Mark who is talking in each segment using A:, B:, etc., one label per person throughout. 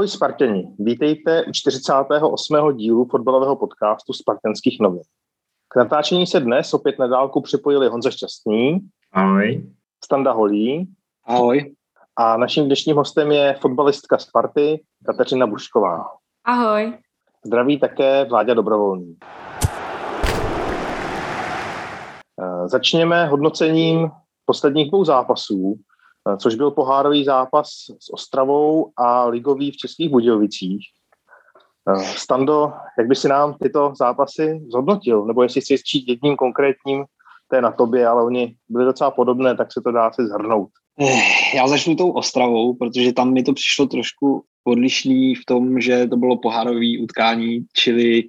A: Ahoj Spartěni, vítejte u 48. dílu fotbalového podcastu Spartanských novin. K natáčení se dnes opět na dálku připojili Honza Šťastný,
B: Ahoj.
A: Standa Holí
C: Ahoj.
A: a naším dnešním hostem je fotbalistka Sparty Kateřina Bušková.
D: Ahoj.
A: Zdraví také Vláďa Dobrovolný. Eh, Začněme hodnocením posledních dvou zápasů, což byl pohárový zápas s Ostravou a ligový v Českých Budějovicích. Eh, Stando, jak by si nám tyto zápasy zhodnotil? Nebo jestli si čít jedním konkrétním, to je na tobě, ale oni byly docela podobné, tak se to dá si zhrnout.
C: Eh, Já začnu tou Ostravou, protože tam mi to přišlo trošku odlišný v tom, že to bylo pohárové utkání, čili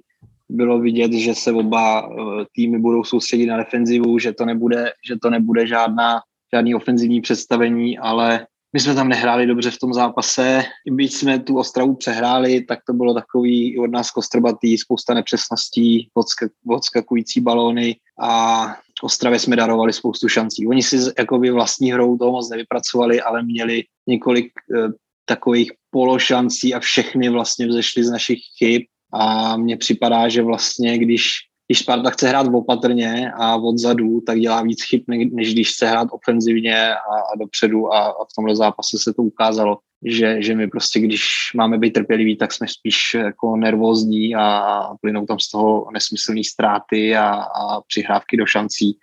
C: bylo vidět, že se oba eh, týmy budou soustředit na defenzivu, že to nebude, že to nebude žádná, žádný ofenzivní představení, ale my jsme tam nehráli dobře v tom zápase. Byť jsme tu Ostravu přehráli, tak to bylo takový od nás kostrbatý, spousta nepřesností, odskak, odskakující balóny a Ostravě jsme darovali spoustu šancí. Oni si jakoby vlastní hrou toho moc nevypracovali, ale měli několik eh, takových pološancí a všechny vlastně vzešly z našich chyb a mně připadá, že vlastně když, když Sparta chce hrát opatrně a odzadu, tak dělá víc chyb, ne- než když chce hrát ofenzivně a, a dopředu a, a v tomhle zápase se to ukázalo, že, že my prostě, když máme být trpěliví, tak jsme spíš jako nervózní a, plynou tam z toho nesmyslné ztráty a, a přihrávky do šancí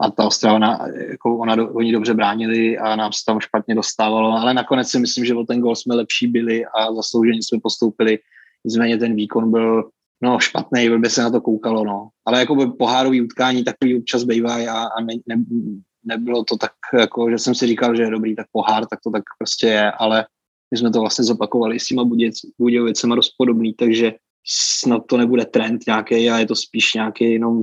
C: a ta Ostrava, na, jako ona, oni dobře bránili a nám se tam špatně dostávalo, ale nakonec si myslím, že o ten gol jsme lepší byli a zaslouženě jsme postoupili. Nicméně ten výkon byl no špatný, blbě se na to koukalo, no. Ale jako by pohárový utkání takový občas bývají a, a ne, ne, nebylo to tak, jako, že jsem si říkal, že je dobrý, tak pohár, tak to tak prostě je, ale my jsme to vlastně zopakovali s těma Buděc- Budějovicema dost takže snad to nebude trend nějaký a je to spíš nějaký jenom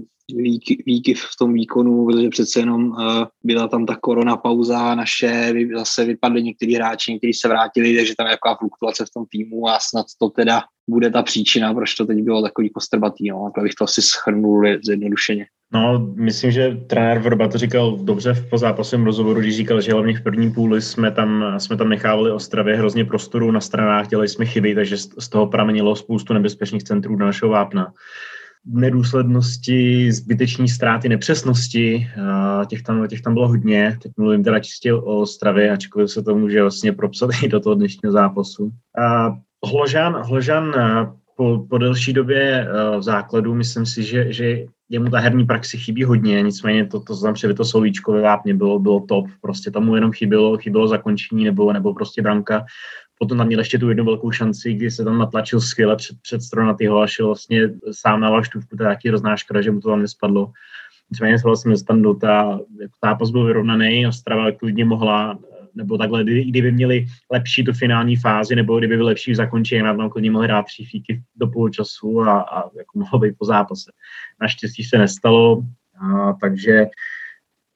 C: výkyv v tom výkonu, protože přece jenom uh, byla tam ta korona pauza, naše zase vypadli někteří hráči, někteří se vrátili, takže tam je taková fluktuace v tom týmu a snad to teda bude ta příčina, proč to teď bylo takový kostrbatý, no, takhle bych to asi schrnul zjednodušeně.
B: No, myslím, že trenér Vrba to říkal dobře v pozápasovém rozhovoru, když říkal, že hlavně v první půli jsme tam, jsme tam nechávali Ostravě hrozně prostoru na stranách, dělali jsme chyby, takže z toho pramenilo spoustu nebezpečných centrů do našeho vápna. Nedůslednosti, zbyteční ztráty, nepřesnosti, těch tam, těch tam bylo hodně. Teď mluvím teda čistě o Ostravě, ačkoliv se to může vlastně propsat i do toho dnešního zápasu. Hložan, Hložan po, po delší době v základu, myslím si, že, že jemu ta herní praxi chybí hodně, nicméně to, to tam to solíčko ve vápně bylo, bylo top, prostě tam mu jenom chybělo, chybělo zakončení nebo, nebo prostě branka. Potom tam měl ještě tu jednu velkou šanci, kdy se tam natlačil skvěle před, před Stronatýho a šel vlastně sám na laštůvku, to je taky hrozná škoda, že mu to tam nespadlo. Nicméně souhlasím s Standou, ta zápas byl vyrovnaný, Ostrava klidně mohla, nebo takhle, kdy- kdyby měli lepší tu finální fázi, nebo kdyby byli lepší v zakončení, nám tam klidně mohli dát tři fíky do půlčasu a, a jako mohlo být po zápase. Naštěstí se nestalo, a, takže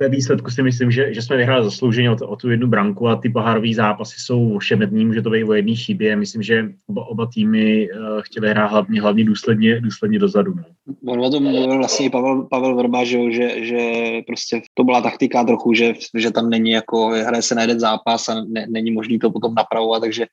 B: ve výsledku si myslím, že, že jsme vyhráli zaslouženě o, o tu jednu branku a ty pohárové zápasy jsou šemetný, může to být o jedné chybě. Myslím, že oba, oba týmy uh, chtěli hrát hlavně, hlavně důsledně, důsledně dozadu. No.
C: On o tom mluvil vlastně Pavel, Pavel Vrba, že, že, že prostě to byla taktika trochu, že, že tam není jako, hraje se na jeden zápas a ne, není možný to potom napravovat, takže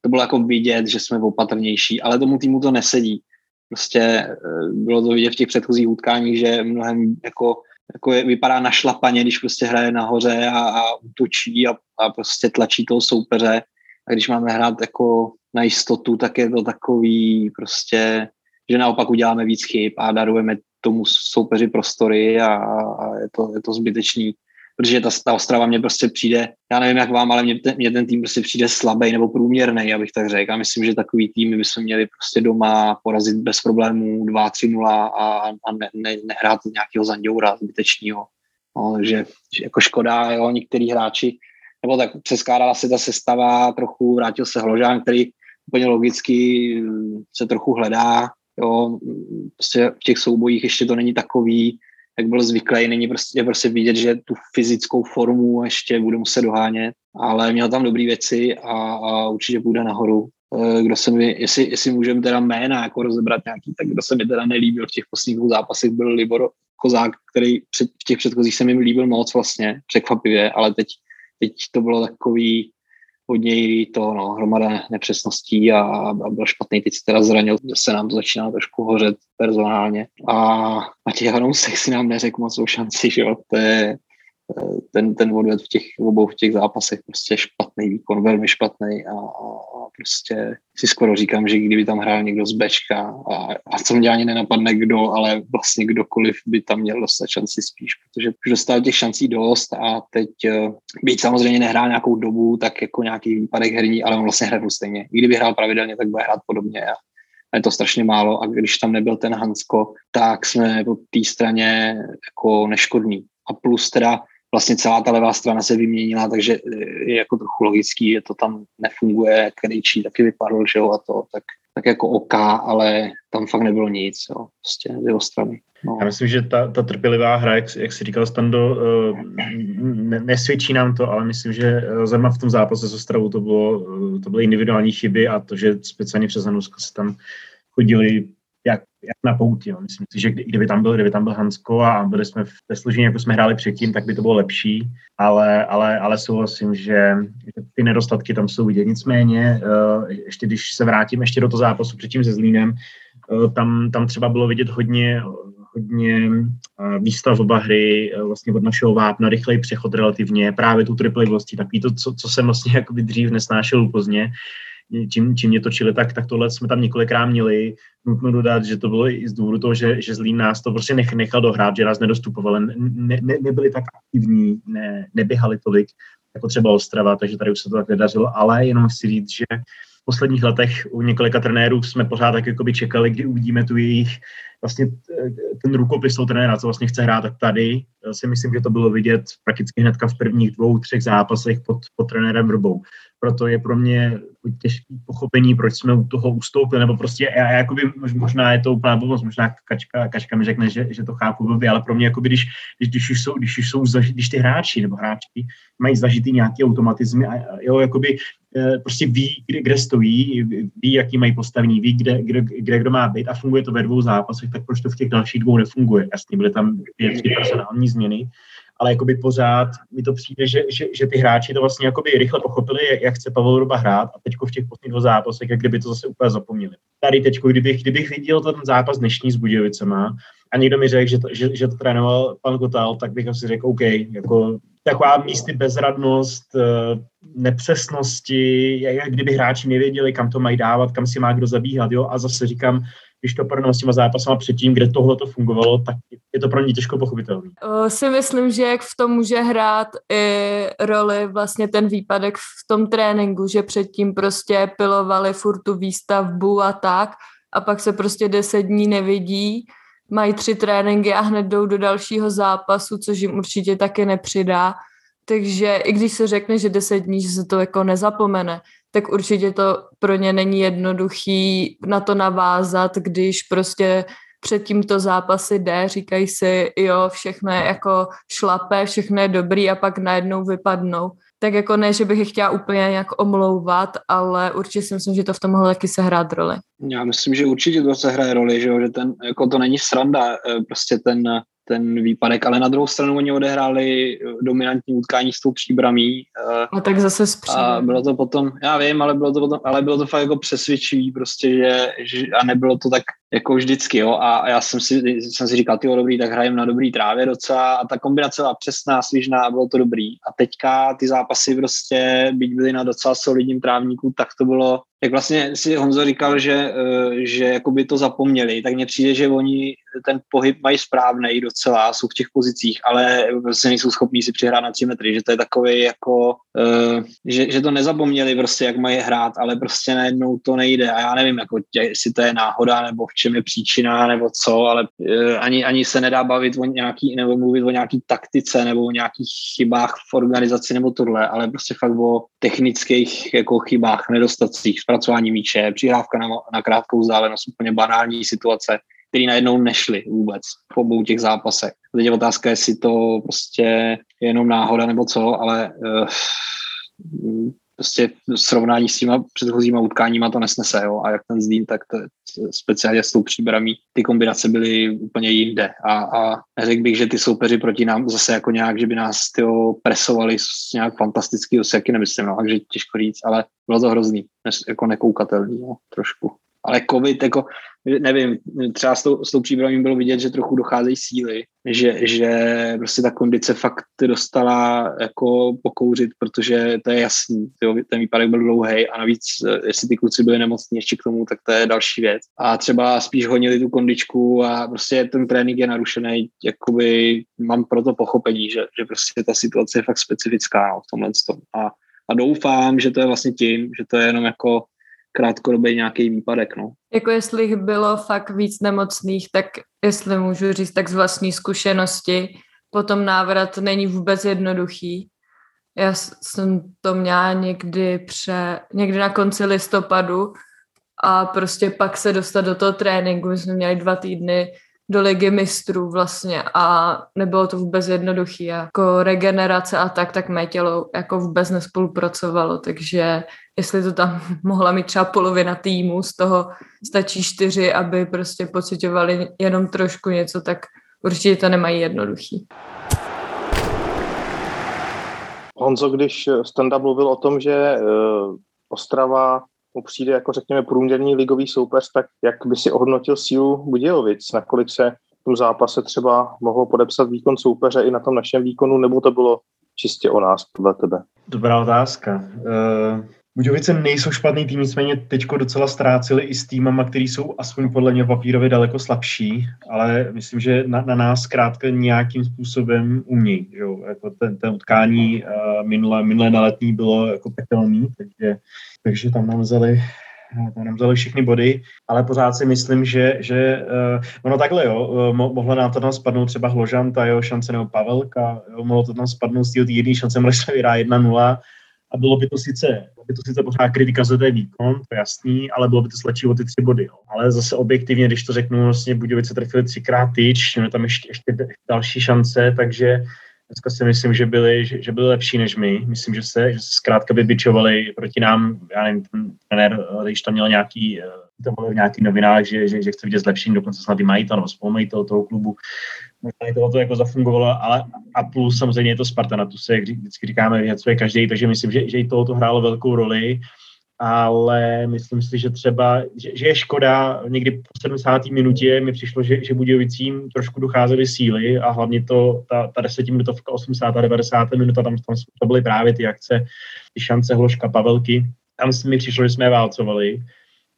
C: to bylo jako vidět, že jsme opatrnější, ale tomu týmu to nesedí. Prostě eh, bylo to vidět v těch předchozích utkáních, že mnohem jako, jako je, vypadá našlapaně, když prostě hraje nahoře a, a útočí a, a prostě tlačí toho soupeře. A když máme hrát jako na jistotu, tak je to takový prostě že naopak uděláme víc chyb a darujeme tomu soupeři prostory a, a je, to, je to zbytečný. Protože ta, ta Ostrava mě prostě přijde, já nevím jak vám, ale mě ten, mě ten tým prostě přijde slabý nebo průměrný, abych tak řekl. A myslím, že takový tým bychom měli prostě doma porazit bez problémů 2-3-0 a, a ne, ne, nehrát nějakého zanděura zbytečného. No, takže jako škoda, jo, některý hráči nebo tak přeskládala se ta sestava trochu, vrátil se Hložán, který úplně logicky mm, se trochu hledá, jo, prostě v těch soubojích ještě to není takový, jak byl zvyklý, není prostě, prostě vidět, že tu fyzickou formu ještě bude muset dohánět, ale měl tam dobré věci a, a určitě bude nahoru. Eh, kdo se mi, jestli, jestli můžeme teda jména jako rozebrat nějaký, tak kdo se mi teda nelíbil v těch posledních dvou zápasech byl Libor Kozák, který před, v těch předchozích se mi líbil moc vlastně, překvapivě, ale teď, teď to bylo takový od něj to no, hromada nepřesností a, a byl špatný, teď se teda zranil, se nám to začíná trošku hořet personálně. A Matěj Hanousek si nám neřekl moc o šanci, že jo, to je ten, ten odved v těch obou v těch zápasech prostě špatný výkon, velmi špatný a, a prostě si skoro říkám, že kdyby tam hrál někdo z Bčka a, a co mě ani nenapadne kdo, ale vlastně kdokoliv by tam měl dostat šanci spíš, protože už dostal těch šancí dost a teď eh, byť samozřejmě nehrál nějakou dobu, tak jako nějaký výpadek herní, ale on vlastně hrál stejně. I kdyby hrál pravidelně, tak bude hrát podobně a je to strašně málo a když tam nebyl ten Hansko, tak jsme po té straně jako neškodní. A plus teda vlastně celá ta levá strana se vyměnila, takže je jako trochu logický, že to tam nefunguje, Krejčí taky vypadl, že jo, a to, tak, tak jako OK, ale tam fakt nebylo nic, jo, prostě z jeho strany. No.
B: Já myslím, že ta, ta trpělivá hra, jak, jak jsi říkal, Stando, uh, ne, nesvědčí nám to, ale myslím, že eh, zrovna v tom zápase s Ostravou to, bylo, to byly individuální chyby a to, že speciálně přes Hanuska se tam chodili jak, na pouti. Jo. Myslím si, že kdyby tam byl, kdyby tam byl Hansko a byli jsme v té složení, jako jsme hráli předtím, tak by to bylo lepší, ale, ale, ale souhlasím, že, ty nedostatky tam jsou vidět. Nicméně, uh, ještě když se vrátím ještě do toho zápasu předtím se Zlínem, uh, tam, tam třeba bylo vidět hodně, hodně uh, výstavba hry vlastně od našeho vápna, rychlej přechod relativně, právě tu triplivostí, takový to, co, co jsem vlastně dřív nesnášel u Plzně, čím, čím mě točili, tak, tak tohle jsme tam několikrát měli. Nutno dodat, že to bylo i z důvodu toho, že, že Zlín nás to prostě nech, nechal dohrát, že nás nedostupovali, ne, ne, nebyli tak aktivní, ne, neběhali tolik jako třeba Ostrava, takže tady už se to tak nedařilo, ale jenom chci říct, že v posledních letech u několika trenérů jsme pořád tak jakoby čekali, kdy uvidíme tu jejich vlastně ten rukopis toho trenéra, co vlastně chce hrát, tak tady si myslím, že to bylo vidět prakticky hnedka v prvních dvou, třech zápasech pod, pod trenérem Vrbou proto je pro mě těžké pochopení, proč jsme u toho ustoupili, nebo prostě já, jakoby, možná je to úplná blbost, možná kačka, kačka mi řekne, že, že to chápu blbě, ale pro mě jakoby, když, když, když, už jsou, když už jsou, když ty hráči nebo hráčky mají zažitý nějaký automatizmy a jo, jakoby eh, prostě ví, kde, kde stojí, ví, jaký mají postavení, ví, kde, kde, kde kdo má být a funguje to ve dvou zápasech, tak proč to v těch dalších dvou nefunguje? Jasně, byly tam dvě, tři personální změny, ale jakoby pořád mi to přijde, že, že, že ty hráči to vlastně jakoby rychle pochopili, jak chce Pavel Ruba hrát a teď v těch posledních dvou zápasech, jak kdyby to zase úplně zapomněli. Tady teď, kdybych, kdybych viděl ten zápas dnešní s Budějovicema a někdo mi řekl, že to, že, že to trénoval pan Kotal, tak bych asi řekl OK, jako taková místy bezradnost, eh, nepřesnosti, jak kdyby hráči nevěděli, kam to mají dávat, kam si má kdo zabíhat, jo, a zase říkám, když to porovnám s těma zápasama předtím, kde tohle to fungovalo, tak je to pro ně těžko pochopitelné.
D: Si myslím, že jak v tom může hrát i roli vlastně ten výpadek v tom tréninku, že předtím prostě pilovali furt tu výstavbu a tak a pak se prostě deset dní nevidí, mají tři tréninky a hned jdou do dalšího zápasu, což jim určitě taky nepřidá. Takže i když se řekne, že deset dní, že se to jako nezapomene, tak určitě to pro ně není jednoduchý na to navázat, když prostě před tímto zápasy jde, říkají si, jo, všechno je jako šlapé, všechno je dobrý a pak najednou vypadnou. Tak jako ne, že bych je chtěla úplně nějak omlouvat, ale určitě si myslím, že to v tom mohlo taky sehrát roli.
C: Já myslím, že určitě to se hraje roli, že, jo, že ten, jako to není sranda, eh, prostě ten ten výpadek, ale na druhou stranu oni odehráli eh, dominantní utkání s tou příbramí.
D: Eh, a tak zase s
C: A bylo to potom, já vím, ale bylo to potom, ale bylo to fakt jako přesvědčivý prostě, že, že a nebylo to tak jako vždycky, jo, a já jsem si, jsem si říkal, ty dobrý, tak hrajem na dobrý trávě docela. A ta kombinace byla přesná, svížná a bylo to dobrý. A teďka ty zápasy prostě, byť byly na docela solidním trávníku, tak to bylo, jak vlastně si Honzo říkal, že, eh, že jakoby to zapomněli, tak mně přijde, že oni ten pohyb mají správný docela, jsou v těch pozicích, ale vlastně nejsou schopní si přihrát na 3 metry, že to je takový jako, uh, že, že to nezapomněli prostě, jak mají hrát, ale prostě najednou to nejde. A já nevím, jako jestli to je náhoda, nebo v čem je příčina nebo co, ale uh, ani, ani se nedá bavit o nějaký, nebo mluvit o nějaký taktice nebo o nějakých chybách v organizaci nebo tohle, ale prostě fakt o technických jako chybách, nedostacích, zpracování míče, přihrávka na, na krátkou vzdálenost, úplně banální situace, které najednou nešly vůbec v obou těch zápasech. Teď je otázka, jestli to prostě je jenom náhoda nebo co, ale uh, prostě srovnání s těma předchozíma utkáníma to nesnese, jo. A jak ten Zdín, tak to, speciálně s tou příbramí, ty kombinace byly úplně jinde. A, a neřekl bych, že ty soupeři proti nám zase jako nějak, že by nás tyjo, presovali nějak fantasticky, to si jaký nemyslím, no, takže těžko říct, ale bylo to hrozný, jako nekoukatelný, jo, trošku ale covid, jako nevím, třeba s tou, s tou příbramí bylo vidět, že trochu docházejí síly, že, že prostě ta kondice fakt dostala jako pokouřit, protože to je jasný, jo, ten výpadek byl dlouhý a navíc, jestli ty kluci byli nemocní ještě k tomu, tak to je další věc. A třeba spíš honili tu kondičku a prostě ten trénink je narušený, jakoby mám proto pochopení, že, že prostě ta situace je fakt specifická no, v tomhle tom. A, a doufám, že to je vlastně tím, že to je jenom jako krátkodobě nějaký výpadek. No.
D: Jako jestli jich bylo fakt víc nemocných, tak jestli můžu říct tak z vlastní zkušenosti, potom návrat není vůbec jednoduchý. Já jsem to měla někdy, pře, někdy na konci listopadu a prostě pak se dostat do toho tréninku. My jsme měli dva týdny do ligy mistrů vlastně a nebylo to vůbec jednoduché. Jako regenerace a tak, tak mé tělo jako vůbec nespolupracovalo, takže jestli to tam mohla mít třeba polovina týmu, z toho stačí čtyři, aby prostě pocitovali jenom trošku něco, tak určitě to nemají jednoduchý.
A: Honzo, když Standa mluvil o tom, že uh, Ostrava mu přijde jako řekněme průměrný ligový soupeř, tak jak by si ohodnotil sílu Budějovic, nakolik se v tom zápase třeba mohlo podepsat výkon soupeře i na tom našem výkonu, nebo to bylo čistě o nás podle tebe?
B: Dobrá otázka. Uh, Budějovice nejsou špatný tým, nicméně teďko docela ztráceli i s týmama, který jsou aspoň podle mě papírově daleko slabší, ale myslím, že na, na nás zkrátka nějakým způsobem umí. Jo? Jako ten, ten utkání uh, minulé, minulé na letní bylo jako pekelný, takže, takže tam nám vzali tam nám vzali všechny body, ale pořád si myslím, že, že uh, ono takhle, jo, uh, mohlo nám to tam spadnout třeba Hložan, ta jeho šance, nebo Pavelka, jo, mohlo to tam spadnout z té jedné šance, mohli jsme vyhrát 1-0 a bylo by to sice, bylo by to sice pořád kritika za ten výkon, to je jasný, ale bylo by to sladší o ty tři body. Jo. Ale zase objektivně, když to řeknu, vlastně Budějovice trefili třikrát tyč, měli tam ještě, ještě další šance, takže dneska si myslím, že byli, že, že byli lepší než my. Myslím, že se, že se zkrátka vybičovali proti nám, já nevím, ten trenér, když tam měl nějaký, eh, to bylo v nějakých novinách, že, že, že chce vidět zlepšení, dokonce snad i majitel nebo spolumajitel toho klubu, možná to jako zafungovalo, ale a plus samozřejmě je to Sparta, na tu se, vždycky říkáme, něco je každý, takže myslím, že, že i toho to hrálo velkou roli, ale myslím si, že třeba, že, že je škoda, někdy po 70. minutě mi přišlo, že, že Budějovicím trošku docházely síly a hlavně to, ta, ta 10 minutovka, 80. a 90. minuta, tam, tam to byly právě ty akce, ty šance Hloška, Pavelky, tam mi přišlo, že jsme válcovali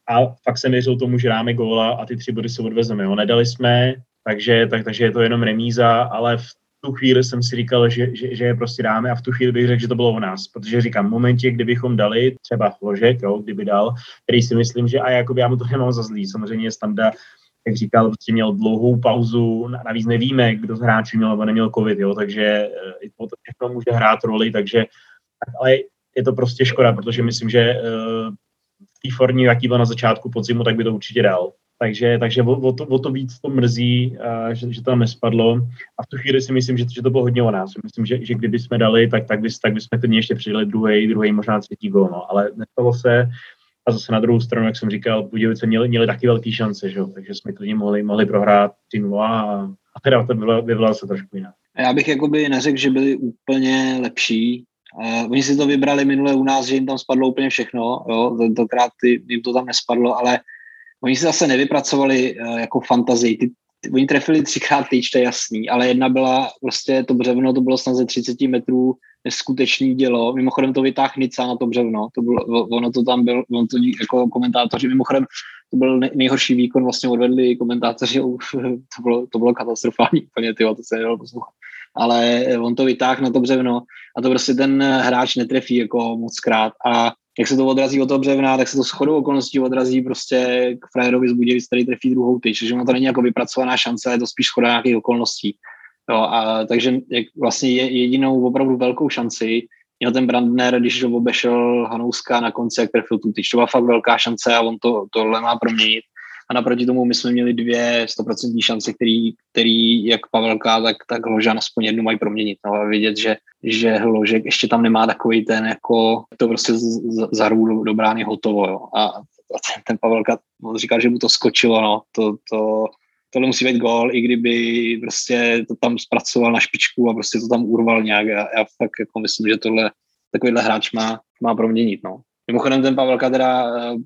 B: a fakt se věřil tomu, že dáme góla a ty tři body se odvezeme. Jo. Nedali jsme, takže, tak, takže je to jenom remíza, ale v tu chvíli jsem si říkal, že, že, že je prostě dáme a v tu chvíli bych řekl, že to bylo o nás, protože říkám, v momentě, kdybychom dali třeba ložek, jo, kdyby dal, který si myslím, že a jakoby já mu to nemám za zlý, samozřejmě Standa jak říkal, prostě měl dlouhou pauzu, navíc nevíme, kdo z hráčů měl nebo neměl covid, jo, takže eh, i to všechno může hrát roli, takže ale je to prostě škoda, protože myslím, že uh, v té formě, jaký byl na začátku podzimu, tak by to určitě dal. Takže, takže o, o, to, o to víc to mrzí, uh, že, že to tam nespadlo. A v tu chvíli si myslím, že, že to bylo hodně o nás. Myslím, že, že kdyby jsme dali, tak, tak, by, tak bychom klidně ještě přidali druhý, druhý, možná třetí gol. No. Ale nestalo se. A zase na druhou stranu, jak jsem říkal, Budějovice měli, měli taky velké šance, že? takže jsme klidně mohli, mohli prohrát 3 a, a teda to bylo se trošku jinak.
C: Já bych jakoby neřekl, že byli úplně lepší. Uh, oni si to vybrali minule u nás, že jim tam spadlo úplně všechno, jo? tentokrát jim to tam nespadlo, ale Oni si zase nevypracovali uh, jako fantazii. Ty, ty, oni trefili třikrát tyč, to je jasný, ale jedna byla prostě to břevno, to bylo snad ze 30 metrů neskutečný dělo. Mimochodem to vytáhl Nica na to břevno. To bylo, ono to tam byl, on to jako komentátoři, mimochodem to byl nejhorší výkon, vlastně odvedli komentátoři, to bylo, to bylo katastrofální úplně, tyjo, to se nedalo poslouchat. Ale on to vytáhl na to břevno a to prostě ten hráč netrefí jako moc krát a jak se to odrazí od toho břevna, tak se to shodou okolností odrazí prostě k frajerovi z Budějovic, který trefí druhou tyč, že ono to není jako vypracovaná šance, je to spíš schoda nějakých okolností. Jo, a takže jak vlastně je jedinou opravdu velkou šanci měl ten Brandner, když ho obešel Hanouska na konci, jak trefil tu tyč. To byla fakt velká šance a on to, tohle má proměnit. A naproti tomu my jsme měli dvě stoprocentní šance, který, který jak Pavelka, tak, tak Hložan aspoň jednu mají proměnit. No, a vidět, že, že Hložek ještě tam nemá takový ten, jako to prostě zarů do, do brány hotovo. Jo. A ten, ten Pavelka, on říkal, že mu to skočilo, no. to, to, tohle musí být gol, i kdyby prostě to tam zpracoval na špičku a prostě to tam urval nějak. Já, já fakt jako myslím, že tohle takovýhle hráč má, má proměnit. No. Mimochodem ten Pavelka teda eh,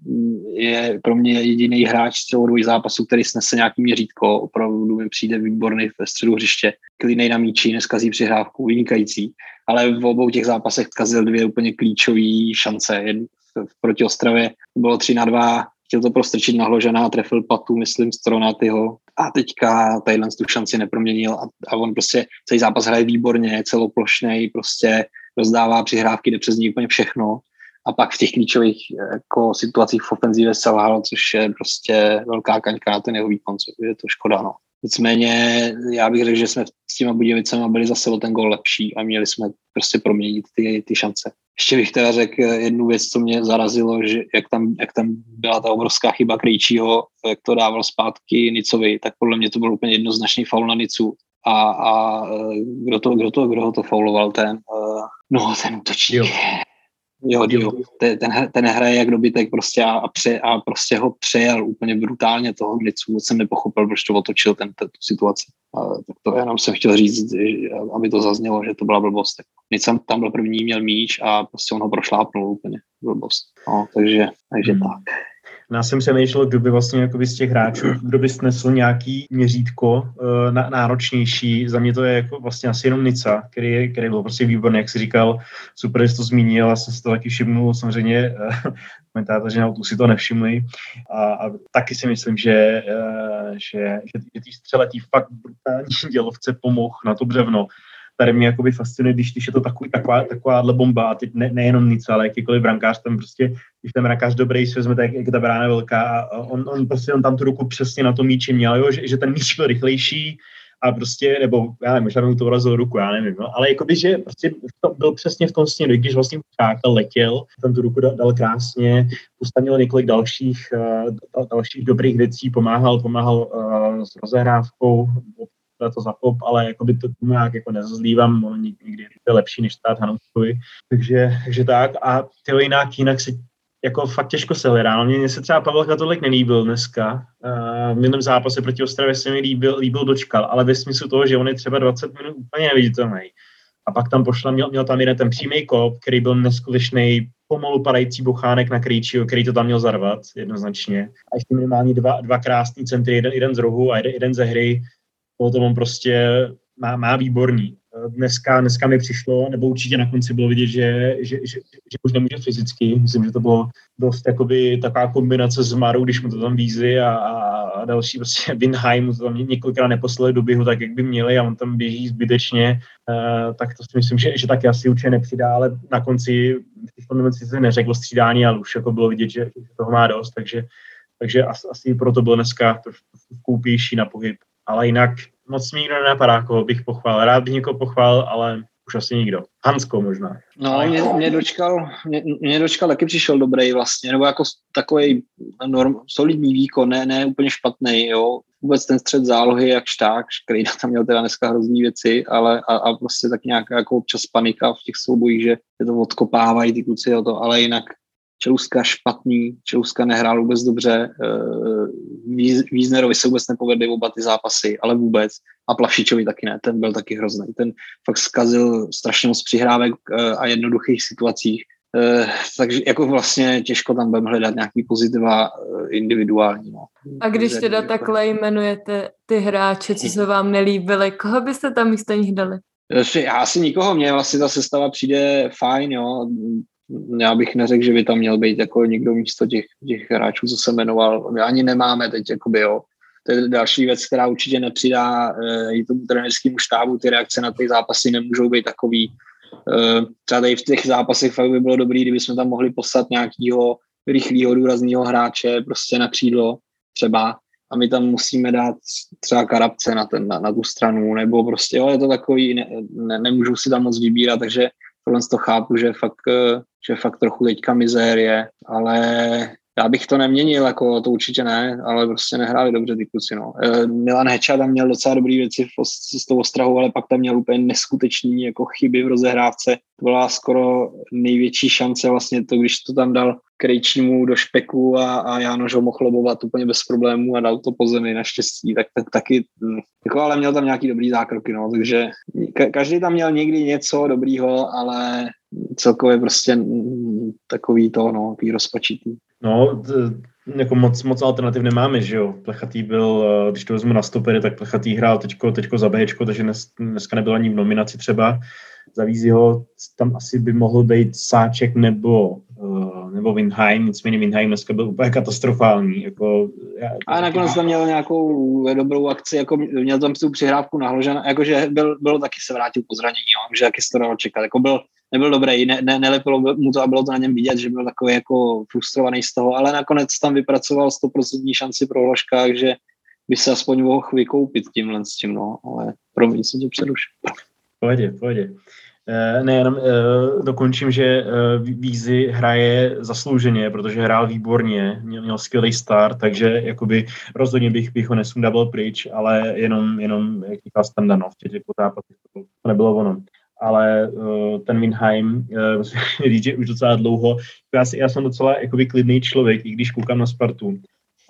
C: je pro mě jediný hráč z celou dvoj zápasu, který snese nějaký měřítko. Opravdu mi přijde výborný ve středu hřiště. Klidnej na míči, neskazí přihrávku, vynikající. Ale v obou těch zápasech kazil dvě úplně klíčové šance. Proti Ostravě bylo 3 na 2, chtěl to prostrčit na Hložana a trefil patu, myslím, Stronatyho. A teďka tadyhle tu šanci neproměnil a, a on prostě celý zápas hraje výborně, celoplošnej, prostě rozdává přihrávky, jde přes ní úplně všechno a pak v těch klíčových jako, situacích v ofenzivě selhal, což je prostě velká kaňka na ten jeho výkon, což je to škoda. No. Nicméně já bych řekl, že jsme s těma Budějovicema byli zase o ten gol lepší a měli jsme prostě proměnit ty, ty šance. Ještě bych teda řekl jednu věc, co mě zarazilo, že jak tam, jak tam byla ta obrovská chyba Krejčího, jak to dával zpátky Nicovi, tak podle mě to byl úplně jednoznačný faul na Nicu. A, a kdo, to, kdo, to, kdo ho to fauloval, ten, uh, no ten útočník. Jo, jo. Ten, ten hraje jak dobytek prostě a, a, pře, a prostě ho přejel úplně brutálně toho Nicu. Vůbec jsem nepochopil, proč to otočil ten, tu situaci. A, tak to jenom jsem chtěl říct, aby to zaznělo, že to byla blbost. Nic tam byl první, měl míč a prostě on ho prošlápnul úplně. Blbost. No, takže, takže hmm. tak.
B: Já jsem přemýšlel, kdo by vlastně z těch hráčů, kdo by snesl nějaký měřítko uh, náročnější. Za mě to je jako vlastně asi jenom Nica, který, který byl prostě výborný, jak jsi říkal, super, že to zmínil, já jsem si to taky všimnul, samozřejmě uh, komentátoři na si to nevšimli. A, a taky si myslím, že, uh, že, že, že tý střeletí fakt brutální dělovce pomohl na to břevno tady mě jakoby fascinuje, když, když je to takový, taková, takováhle bomba a teď ne, nejenom nic, ale jakýkoliv brankář tam prostě, když ten brankář dobrý si vezme, tak jak ta brána velká a on, on prostě on tam tu ruku přesně na to míči měl, jo, že, že ten míč byl rychlejší a prostě, nebo já nevím, možná mu to urazil ruku, já nevím, no, ale jakoby, že prostě to byl přesně v tom směru, když vlastně Čáka letěl, tam tu ruku dal, dal krásně, ustanil několik dalších, uh, dalších dobrých věcí, pomáhal, pomáhal uh, s rozehrávkou, to za pop, ale jako by to nějak jako nezazlívám, on nikdy je lepší než stát Hanouskovi. Takže, takže tak a tyho jinak, jinak se jako fakt těžko se hledá. No, mně se třeba Pavel tolik nelíbil dneska. V minulém zápase proti Ostravě se mi líbil, líbil dočkal, ale ve smyslu toho, že on je třeba 20 minut úplně neviditelný. A pak tam pošla, měl, měl tam jeden ten přímý kop, který byl neskutečný pomalu padající bochánek na Krejčího, který to tam měl zarvat jednoznačně. A ještě minimálně dva, dva krásný centry, jeden, jeden z rohu a jeden, jeden ze hry to on prostě má, má výborný. Dneska, dneska mi přišlo, nebo určitě na konci bylo vidět, že, že, že, že už nemůže fyzicky. Myslím, že to bylo dost jakoby taková kombinace s Marou, když mu to tam vízy a, a další prostě Winheim to tam několikrát neposlali do běhu tak, jak by měli a on tam běží zbytečně, uh, tak to si myslím, že, že taky asi určitě nepřidá, ale na konci v těch se neřeklo střídání, ale už jako bylo vidět, že, že toho má dost, takže, takže asi, asi proto byl dneska trošku koupější na pohyb. Ale jinak moc mi nikdo nenapadá, koho bych pochválil. Rád bych někoho pochválil, ale už asi nikdo. Hansko možná.
C: No, mě, mě, dočkal, mě, mě dočkal, taky přišel dobrý vlastně, nebo jako takový norm, solidní výkon, ne, ne úplně špatný, jo. Vůbec ten střed zálohy, jak šták, který tam měl teda dneska hrozný věci, ale a, a prostě tak nějaká jako občas panika v těch soubojích, že to odkopávají ty kluci o to, ale jinak Čeluska špatný, Čeluska nehrál vůbec dobře, eh, Víznerovi se vůbec nepovedly oba ty zápasy, ale vůbec. A Plavšičovi taky ne, ten byl taky hrozný. Ten fakt zkazil strašně moc přihrávek eh, a jednoduchých situacích. Eh, takže jako vlastně těžko tam budeme hledat nějaký pozitiva individuální. No.
D: A když teda jako... takhle jmenujete ty hráče, co se vám nelíbily, koho byste tam místo nich dali?
C: Já asi nikoho, mně vlastně ta sestava přijde fajn, jo já bych neřekl, že by tam měl být jako někdo místo těch, těch hráčů, co se jmenoval. My ani nemáme teď, jakoby, jo. To je další věc, která určitě nepřidá e, i tomu trenerskému štábu. Ty reakce na ty zápasy nemůžou být takový, uh, třeba tady v těch zápasech fakt by bylo dobré, kdyby jsme tam mohli poslat nějakého rychlého, důrazného hráče prostě na křídlo třeba a my tam musíme dát třeba karabce na, ten, na, na tu stranu, nebo prostě, jo, je to takový, ne, ne, nemůžu si tam moc vybírat, takže tohle to chápu, že fakt, že fakt trochu teďka mizérie, ale já bych to neměnil, jako to určitě ne, ale prostě nehráli dobře ty kluci, no. Eh, Milan Heča tam měl docela dobrý věci s tou Ostrahou, ale pak tam měl úplně neskutečný jako chyby v rozehrávce. To byla skoro největší šance vlastně to, když to tam dal Krejčímu do špeku a, a Jánoš ho mohl lobovat úplně bez problémů a dal to po zemi naštěstí, tak, tak taky, hm, jako ale měl tam nějaký dobrý zákroky, no, takže ka- každý tam měl někdy něco dobrýho, ale celkově prostě hm, takový to, no, takový rozpačitý.
B: No, jako moc, moc alternativ nemáme, že jo. Plechatý byl, eh, když to vezmu na stopery, tak Plechatý hrál teďko, teďko za Bčko, takže dnes, dneska nebyl ani v nominaci třeba. Za Víziho tam asi by mohl být Sáček nebo, nebo Windheim, nicméně Windheim dneska byl úplně katastrofální. Jako,
C: já, a nakonec tam měl nějakou dobrou akci, jako měl tam tu přihrávku na Hložana, jakože byl, bylo taky se vrátil po zranění, jo, že taky se to dalo čekat. Jako byl, nebyl dobrý, ne, ne, nelepilo mu to a bylo to na něm vidět, že byl takový jako frustrovaný z toho, ale nakonec tam vypracoval 100% šanci pro Hložka, takže by se aspoň mohl vykoupit tímhle s tím, no, ale promiň, jsem tě přerušil.
B: Pohodě, pohodě. Uh, ne, jenom uh, dokončím, že uh, Vízy hraje zaslouženě, protože hrál výborně, měl, skvělý start, takže jakoby rozhodně bych, bych ho nesundával pryč, ale jenom, jenom jak říká Standa, no, v těch zápasech to nebylo ono. Ale ten Winheim, musím říct, že už docela dlouho, já, si, já jsem docela jakoby klidný člověk, i když koukám na Spartu,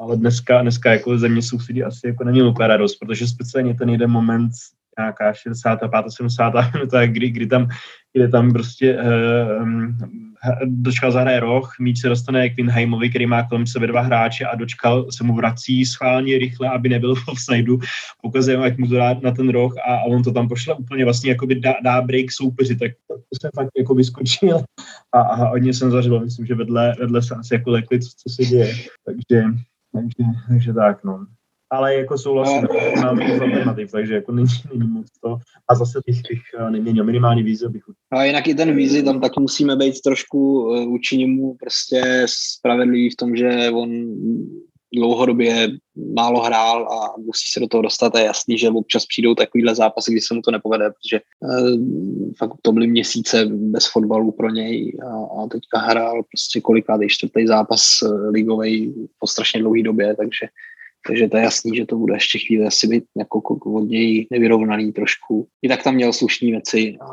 B: ale dneska, dneska jako ze mě sousedí asi jako není úplně radost, protože speciálně ten jeden moment nějaká 65. 70. minuta, kdy, kdy tam, kdy tam prostě uh, dočkal zahraje roh, míč se dostane k Winheimovi, který má kolem sebe dva hráče a dočkal se mu vrací schválně rychle, aby nebyl v offsideu, ukazuje jak mu to dá na ten roh a, a on to tam pošle úplně vlastně jakoby dá, dá break soupeři, tak to jsem fakt jako vyskočil a, a hodně jsem zařil, myslím, že vedle, vedle se asi jako lekli, co, co se děje, takže, takže, takže tak, no ale jako souhlasím, máme to alternativ, takže jako není, není moc to. A zase bych, bych eh, neměnil minimální vízi, abych...
C: A jinak i ten vízi, tam tak musíme být trošku uh, vůči němu prostě spravedlivý v tom, že on dlouhodobě málo hrál a musí se do toho dostat a je jasný, že občas přijdou takovýhle zápasy, kdy se mu to nepovede, protože uh, fakt to byly měsíce bez fotbalu pro něj a, a teďka hrál prostě kolikrát čtvrtý zápas ligový po strašně dlouhé době, takže takže to je jasný, že to bude ještě chvíli asi být jako od něj nevyrovnaný trošku. I tak tam měl slušní věci a,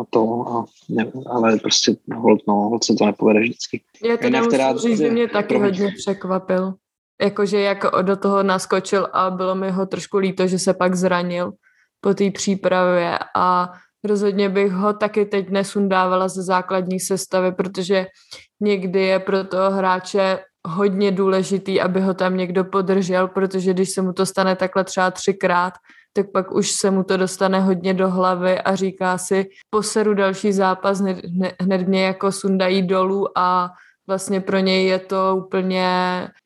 C: a to, a ne, ale prostě hold, no, hold se to nepovede vždycky.
D: Já teda musím teda, říct, že mě taky promiň. hodně překvapil. Jakože jak do toho naskočil a bylo mi ho trošku líto, že se pak zranil po té přípravě a rozhodně bych ho taky teď nesundávala ze základní sestavy, protože někdy je pro toho hráče hodně důležitý, aby ho tam někdo podržel, protože když se mu to stane takhle třeba třikrát, tak pak už se mu to dostane hodně do hlavy a říká si, poseru další zápas, hned, hned mě jako sundají dolů a vlastně pro něj je to úplně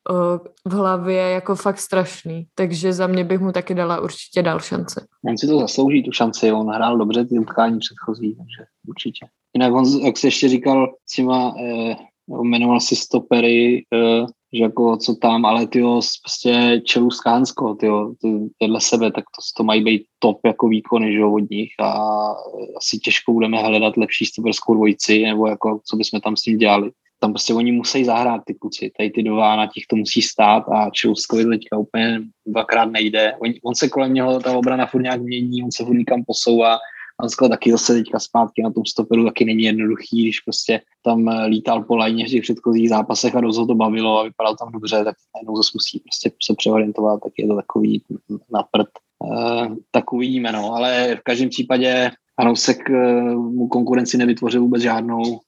D: uh, v hlavě jako fakt strašný. Takže za mě bych mu taky dala určitě dal šanci.
C: On si to zaslouží, tu šanci. On hrál dobře ty utkání předchozí, takže určitě. Jinak on, jak se ještě říkal, s těma eh, jmenoval si stopery, uh, že jako co tam, ale ty prostě čelu Skánsko, ty vedle sebe, tak to, to mají být top jako výkony, že od nich a asi těžko budeme hledat lepší stoperskou dvojici, nebo jako co bychom tam s tím dělali. Tam prostě oni musí zahrát ty kluci, tady ty dva na těch to musí stát a Čeluskovi teďka úplně dvakrát nejde. On, on se kolem něho, ta obrana furt nějak mění, on se furt někam posouvá Hansko taky zase teďka zpátky na tom stoperu taky není jednoduchý, když prostě tam eh, lítal po lajně v těch předchozích zápasech a dost to bavilo a vypadal tam dobře, tak najednou zase musí prostě se přeorientovat, tak je to takový na prd. Uh, tak uvidíme, no, ale v každém případě Hanousek uh, mu konkurenci nevytvořil vůbec žádnou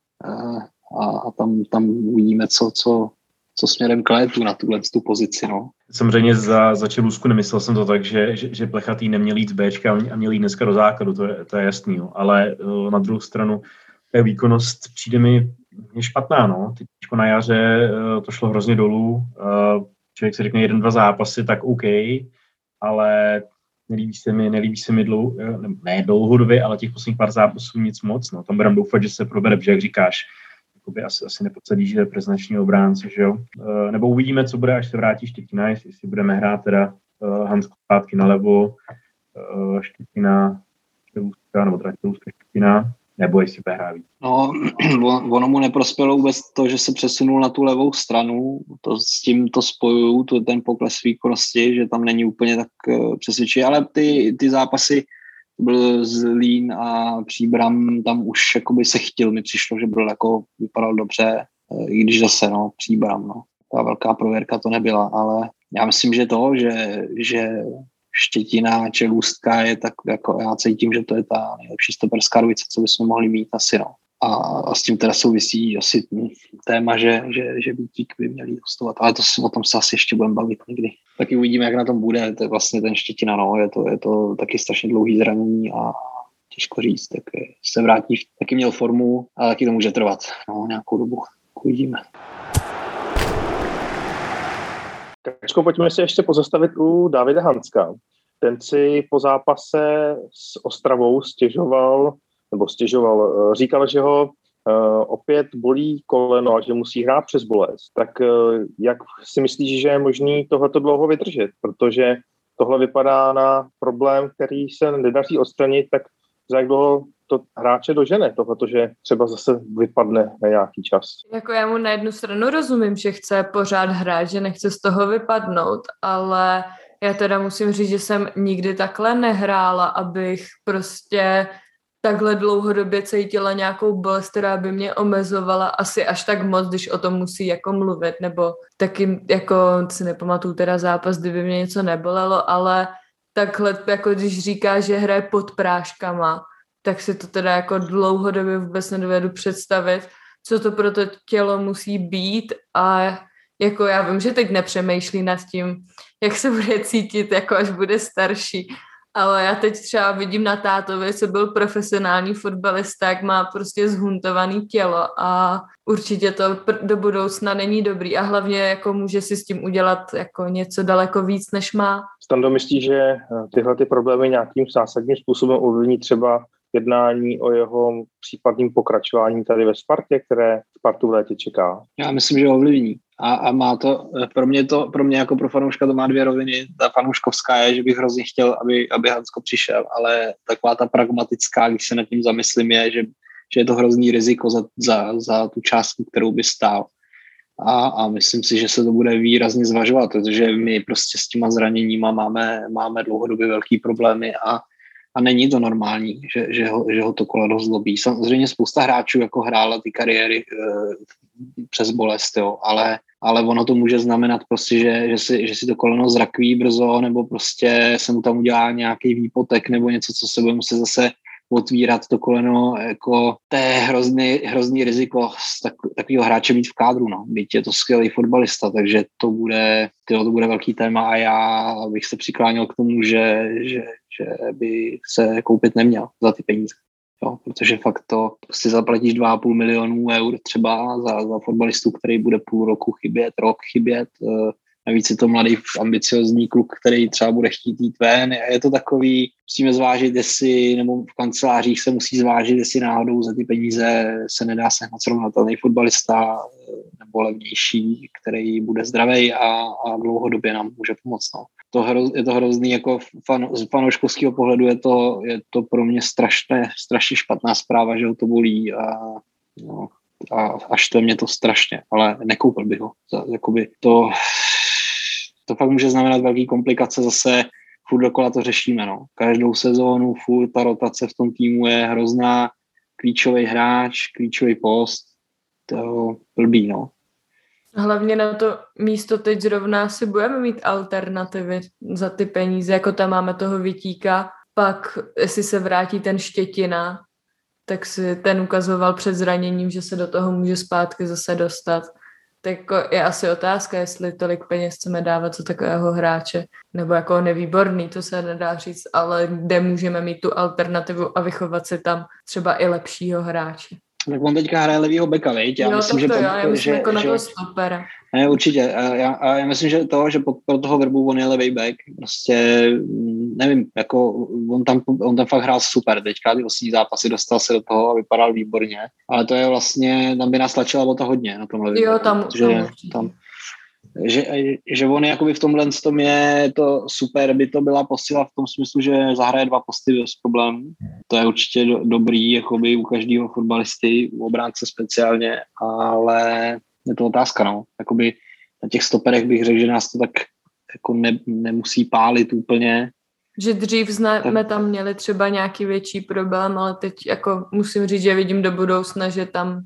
C: a, a tam, tam uvidíme, co, co, co směrem k létu na tuhle tu pozici. No.
B: Samozřejmě za, za Čelůzku nemyslel jsem to tak, že, že, že Plechatý neměl jít z Bčka a měl jít dneska do základu, to je, to je jasný. Jo. Ale uh, na druhou stranu ta výkonnost přijde mi je špatná. No. Teď na jaře uh, to šlo hrozně dolů. Uh, člověk si řekne jeden, dva zápasy, tak OK, ale nelíbí se mi, nelíbí se mi dlou, eh, ne dlouhodobě, ale těch posledních pár zápasů nic moc. No, tam budeme doufat, že se probere, protože jak říkáš, jakoby asi, asi nepodsadí, že reprezentační obránce, že jo. E, nebo uvidíme, co bude, až se vrátí Štětina, jestli, budeme hrát teda uh, Hansko zpátky nalevo, uh, Štětina, Štělůstka, nebo teda Štětina, nebo jestli bude hrát víc.
C: No, ono mu neprospělo vůbec to, že se přesunul na tu levou stranu, to s tím to spojuju, to ten pokles výkonnosti, že tam není úplně tak uh, přesvědčivý, ale ty, ty zápasy, byl Zlín a Příbram, tam už jakoby se chtěl, mi přišlo, že byl jako, vypadal dobře, i když zase, no, Příbram, no. Ta velká prověrka to nebyla, ale já myslím, že to, že, že Štětina, Čelůstka je tak, jako já cítím, že to je ta nejlepší stoperská ruvice, co bychom mohli mít asi, no. A, a s tím teda souvisí asi téma, že, že, že Vítík by měli hostovat, ale to, o tom se asi ještě budeme bavit někdy. Taky uvidíme, jak na tom bude, to je vlastně ten Štětina, no, je to, je to taky strašně dlouhý zranění a těžko říct, tak se vrátí, taky měl formu, ale taky to může trvat, no, nějakou dobu, uvidíme.
A: Kačko, pojďme si ještě pozastavit u Davida Hanska. Ten si po zápase s Ostravou stěžoval, nebo stěžoval, eh, říkal, že ho uh, opět bolí koleno a že musí hrát přes bolest. Tak uh, jak si myslíš, že je možný tohleto dlouho vydržet? Protože tohle vypadá na problém, který se nedaří odstranit, tak za jak dlouho to hráče dožene, tohle, že třeba zase vypadne na nějaký čas.
D: Jako já mu na jednu stranu rozumím, že chce pořád hrát, že nechce z toho vypadnout, ale já teda musím říct, že jsem nikdy takhle nehrála, abych prostě takhle dlouhodobě cítila nějakou bolest, která by mě omezovala asi až tak moc, když o tom musí jako mluvit, nebo taky jako si nepamatuju teda zápas, kdyby mě něco nebolelo, ale takhle jako když říká, že hraje pod práškama, tak si to teda jako dlouhodobě vůbec nedovedu představit, co to pro to tělo musí být a jako já vím, že teď nepřemýšlí nad tím, jak se bude cítit, jako až bude starší, ale já teď třeba vidím na tátovi, co byl profesionální fotbalista, jak má prostě zhuntovaný tělo a určitě to do budoucna není dobrý a hlavně jako může si s tím udělat jako něco daleko víc, než má.
A: Stando myslí, že eh, tyhle ty problémy nějakým zásadním způsobem ovlivní třeba jednání o jeho případným pokračování tady ve Spartě, které Spartu v létě čeká?
C: Já myslím, že ovlivní. A, a má to, pro mě to, pro mě jako pro fanouška to má dvě roviny. Ta fanouškovská je, že bych hrozně chtěl, aby, aby Hansko přišel, ale taková ta pragmatická, když se nad tím zamyslím, je, že, že je to hrozný riziko za, za, za tu částku, kterou by stál. A, a myslím si, že se to bude výrazně zvažovat, protože my prostě s těma zraněníma máme, máme dlouhodobě velký problémy a a není to normální, že, že, ho, že ho to koleno zlobí. Samozřejmě spousta hráčů jako hrála ty kariéry e, přes bolest, jo, ale, ale ono to může znamenat prostě, že, že, si, že si to koleno zrakví brzo, nebo prostě se mu tam udělá nějaký výpotek, nebo něco, co se bude muset zase otvírat to koleno, jako to je hrozný, hrozný riziko tak, takového hráče mít v kádru, no. Byť je to skvělý fotbalista, takže to bude, tyjo, to bude velký téma a já bych se přikláněl k tomu, že, že, že by se koupit neměl za ty peníze. Jo, protože fakt to si zaplatíš 2,5 milionů eur třeba za, za fotbalistu, který bude půl roku chybět, rok chybět, eh, Navíc je to mladý ambiciozní kluk, který třeba bude chtít jít ven. Je to takový, musíme zvážit, jestli, nebo v kancelářích se musí zvážit, jestli náhodou za ty peníze se nedá sehnat srovnatelný fotbalista nebo levnější, který bude zdravý a, a dlouhodobě nám může pomoct. No. To hroz, je to hrozný, jako fan, z fanouškovského pohledu je to, je to pro mě strašně, strašně špatná zpráva, že ho to bolí a no, a až to mě to strašně, ale nekoupil bych ho. Jakoby to, to fakt může znamenat velký komplikace zase furt dokola to řešíme, no. Každou sezónu furt ta rotace v tom týmu je hrozná, klíčový hráč, klíčový post, to blbý, no.
D: Hlavně na to místo teď zrovna si budeme mít alternativy za ty peníze, jako tam máme toho vytíka, pak jestli se vrátí ten Štětina, tak si ten ukazoval před zraněním, že se do toho může zpátky zase dostat tak jako je asi otázka, jestli tolik peněz chceme dávat za takového hráče, nebo jako nevýborný, to se nedá říct, ale kde můžeme mít tu alternativu a vychovat si tam třeba i lepšího hráče.
C: Tak on teďka hraje levýho beka, viď?
D: Já jo, myslím, že,
C: to,
D: jo, já myslím
C: že,
D: jako na toho stopera.
C: Ne, určitě. Já, já, já myslím, že to, že pro toho verbu on je levý back, prostě nevím, jako on tam, on tam fakt hrál super, teďka ty osmí zápasy dostal se do toho a vypadal výborně, ale to je vlastně, tam by nás tlačila bota hodně na tomhle.
D: Jo, tam, tam,
C: tam že, že on jakoby v tomhle tom je to super, by to byla posila v tom smyslu, že zahraje dva posty bez problémů. To je určitě do, dobrý jakoby u každého fotbalisty, u obránce speciálně, ale je to otázka, no. Jakoby na těch stoperech bych řekl, že nás to tak jako ne, nemusí pálit úplně.
D: Že dřív jsme tam měli třeba nějaký větší problém, ale teď jako musím říct, že vidím do budoucna, že tam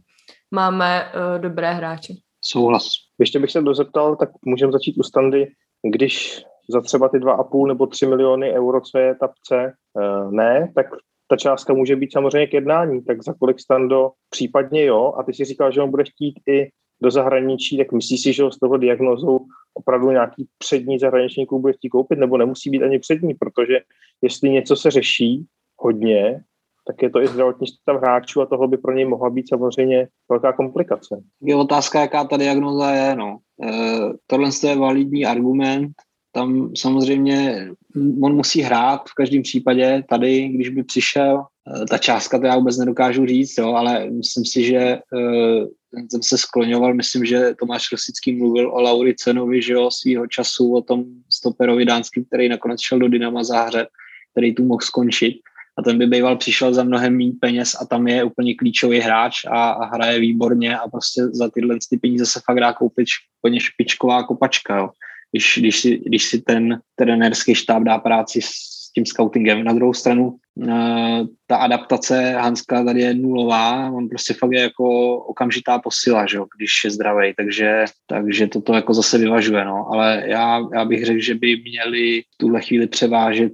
D: máme uh, dobré hráče.
C: Souhlas.
A: Ještě bych se dozeptal, tak můžeme začít u standy, když za třeba ty 2,5 nebo 3 miliony euro, co je tapce, uh, ne, tak ta částka může být samozřejmě k jednání, tak za kolik stando případně jo, a ty si říkal, že on bude chtít i do zahraničí, tak myslíš si, že ho z toho diagnozou opravdu nějaký přední zahraniční klub bude chtít koupit, nebo nemusí být ani přední, protože jestli něco se řeší hodně, tak je to i zdravotní stav hráčů a toho by pro něj mohla být samozřejmě velká komplikace.
C: Je otázka, jaká ta diagnoza je. No. E, tohle je validní argument. Tam samozřejmě on musí hrát v každém případě. Tady, když by přišel, e, ta částka to já vůbec nedokážu říct, jo, ale myslím si, že e, jsem se skloňoval, myslím, že Tomáš Rosický mluvil o Lauricenovi, že jo, svýho času, o tom stoperovi dánským, který nakonec šel do Dynama Záhřeb, který tu mohl skončit a ten by býval přišel za mnohem méně peněz a tam je úplně klíčový hráč a, a hraje výborně a prostě za tyhle ty peníze se fakt dá koupit úplně špičková kopačka, jo. Když, když, si, když si ten trenérský štáb dá práci s tím scoutingem. Na druhou stranu eh, ta adaptace Hanska tady je nulová, on prostě fakt je jako okamžitá posila, že jo, když je zdravý, takže, takže toto jako zase vyvažuje, no. ale já, já bych řekl, že by měli v tuhle chvíli převážet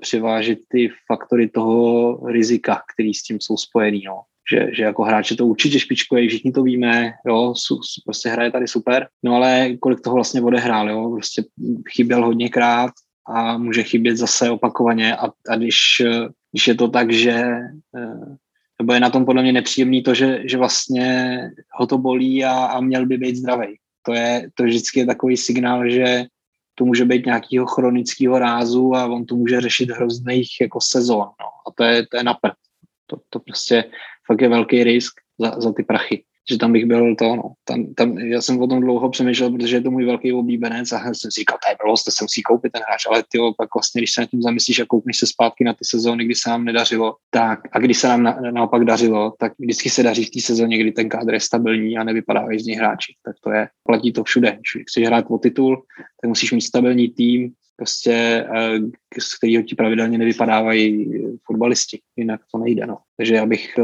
C: převážet ty faktory toho rizika, který s tím jsou spojený. No. Že, že jako hráče to určitě špičkuje, všichni to víme, jo, su, prostě hraje tady super, no ale kolik toho vlastně odehrál, jo, prostě chyběl hodněkrát, a může chybět zase opakovaně a, a když, když je to tak, že eh, nebo je na tom podle mě nepříjemný to, že, že vlastně ho to bolí a, a měl by být zdravý. To je, to vždycky je takový signál, že to může být nějakého chronického rázu a on to může řešit hrozných jako sezon. No. A to je, to je napřed. To, to prostě fakt je velký risk za, za ty prachy že tam bych byl to, no. Tam, tam, já jsem o tom dlouho přemýšlel, protože je to můj velký oblíbenec a jsem si říkal, to je blbost, to se musí koupit ten hráč, ale ty pak vlastně, když se nad tím zamyslíš a koupíš se zpátky na ty sezóny, kdy se nám nedařilo, tak a když se nám na, naopak dařilo, tak vždycky se daří v té sezóně, kdy ten kádr je stabilní a nevypadávají z něj hráči. Tak to je, platí to všude. Když chceš hrát o titul, tak musíš mít stabilní tým, prostě, eh, z kterého ti pravidelně nevypadávají fotbalisti, jinak to nejde. No. Takže já bych eh,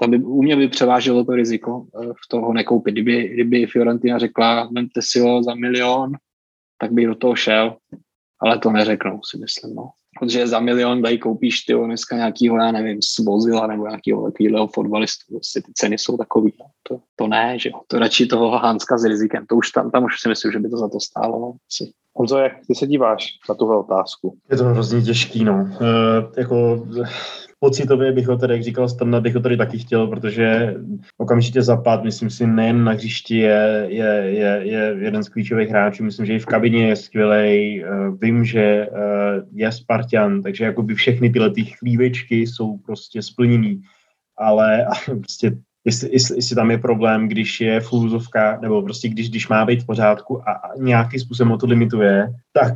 C: tam by, u mě by převáželo to riziko eh, v toho nekoupit. Kdyby, kdyby Fiorentina řekla, vemte si ho za milion, tak by do toho šel, ale to neřeknou, si myslím. No. Protože za milion dají koupíš ty dneska nějakýho, já nevím, Svozila nebo nějakého takového fotbalistu. Prostě ty ceny jsou takový. No. To, to ne, že jo. To radši toho Hanska s rizikem. To už tam, tam už si myslím, že by to za to stálo. No.
A: Honzo, jak ty se díváš na tuhle otázku?
B: Je to hrozně těžký, no. E, jako pocitově bych ho tedy, jak říkal Standa, bych ho tady taky chtěl, protože okamžitě zapad, myslím si, nejen na hřišti je, je, je, je jeden z klíčových hráčů, myslím, že i v kabině je skvělý, eh, vím, že eh, je Spartan, takže jakoby všechny tyhle ty chlívečky jsou prostě splněný, ale prostě jestli, jestli, jestli tam je problém, když je fulzovka, nebo prostě když, když má být v pořádku a, a nějaký způsobem to limituje, tak,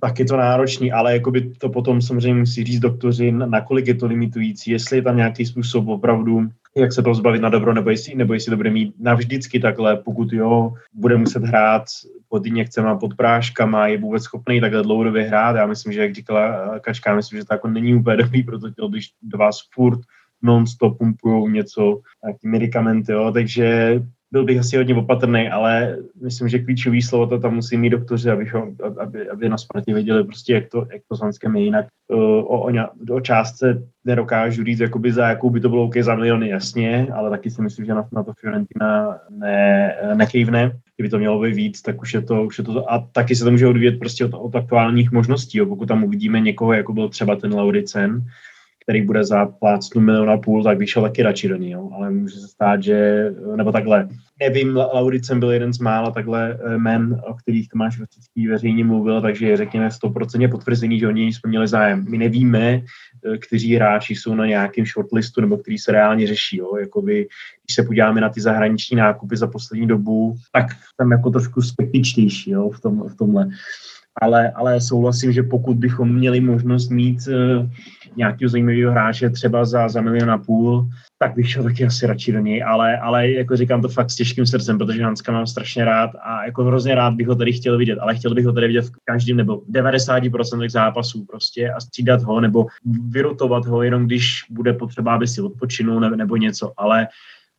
B: tak je to náročný, ale jakoby to potom samozřejmě musí říct doktoři, nakolik je to limitující, jestli je tam nějaký způsob opravdu, jak se to zbavit na dobro, nebo jestli, nebo jestli to bude mít navždycky takhle, pokud jo, bude muset hrát pod injekcemi, pod práškama, je vůbec schopný takhle dlouhodobě hrát. Já myslím, že jak říkala Kačka, myslím, že to jako není úplně dobrý, protože když do vás furt non-stop pumpují něco, nějaký medicamenty, jo, takže byl bych asi hodně opatrný, ale myslím, že klíčový slovo to tam musí mít doktoři, aby, aby, aby na Spartě věděli prostě, jak to, jak to s Hanskem je jinak. O, o, o částce nedokážu říct, jakoby za jakou by to bylo OK za miliony, jasně, ale taky si myslím, že na, na to Fiorentina ne, nekejvne. Kdyby to mělo být víc, tak už je to, už je to a taky se to může odvíjet prostě od, od aktuálních možností. Jo. Pokud tam uvidíme někoho, jako byl třeba ten Lauricen, který bude za plácnu milion a půl, tak vyšel taky radši do ní, jo. ale může se stát, že, nebo takhle, nevím, Lauricem byl jeden z mála takhle eh, men, o kterých Tomáš Rostický veřejně mluvil, takže řekněme 100% potvrzení, že oni jsme měli zájem. My nevíme, eh, kteří hráči jsou na nějakém shortlistu nebo který se reálně řeší. Jo. Jakoby, když se podíváme na ty zahraniční nákupy za poslední dobu, tak tam jako trošku skeptičtější jo, v, tom, v tomhle ale, ale souhlasím, že pokud bychom měli možnost mít uh, nějakého zajímavého hráče třeba za, za milion a půl, tak bych šel taky asi radši do něj, ale, ale jako říkám to fakt s těžkým srdcem, protože Hanska mám strašně rád a jako hrozně rád bych ho tady chtěl vidět, ale chtěl bych ho tady vidět v každém nebo 90% zápasů prostě a střídat ho nebo vyrotovat ho jenom když bude potřeba, aby si odpočinul nebo něco, ale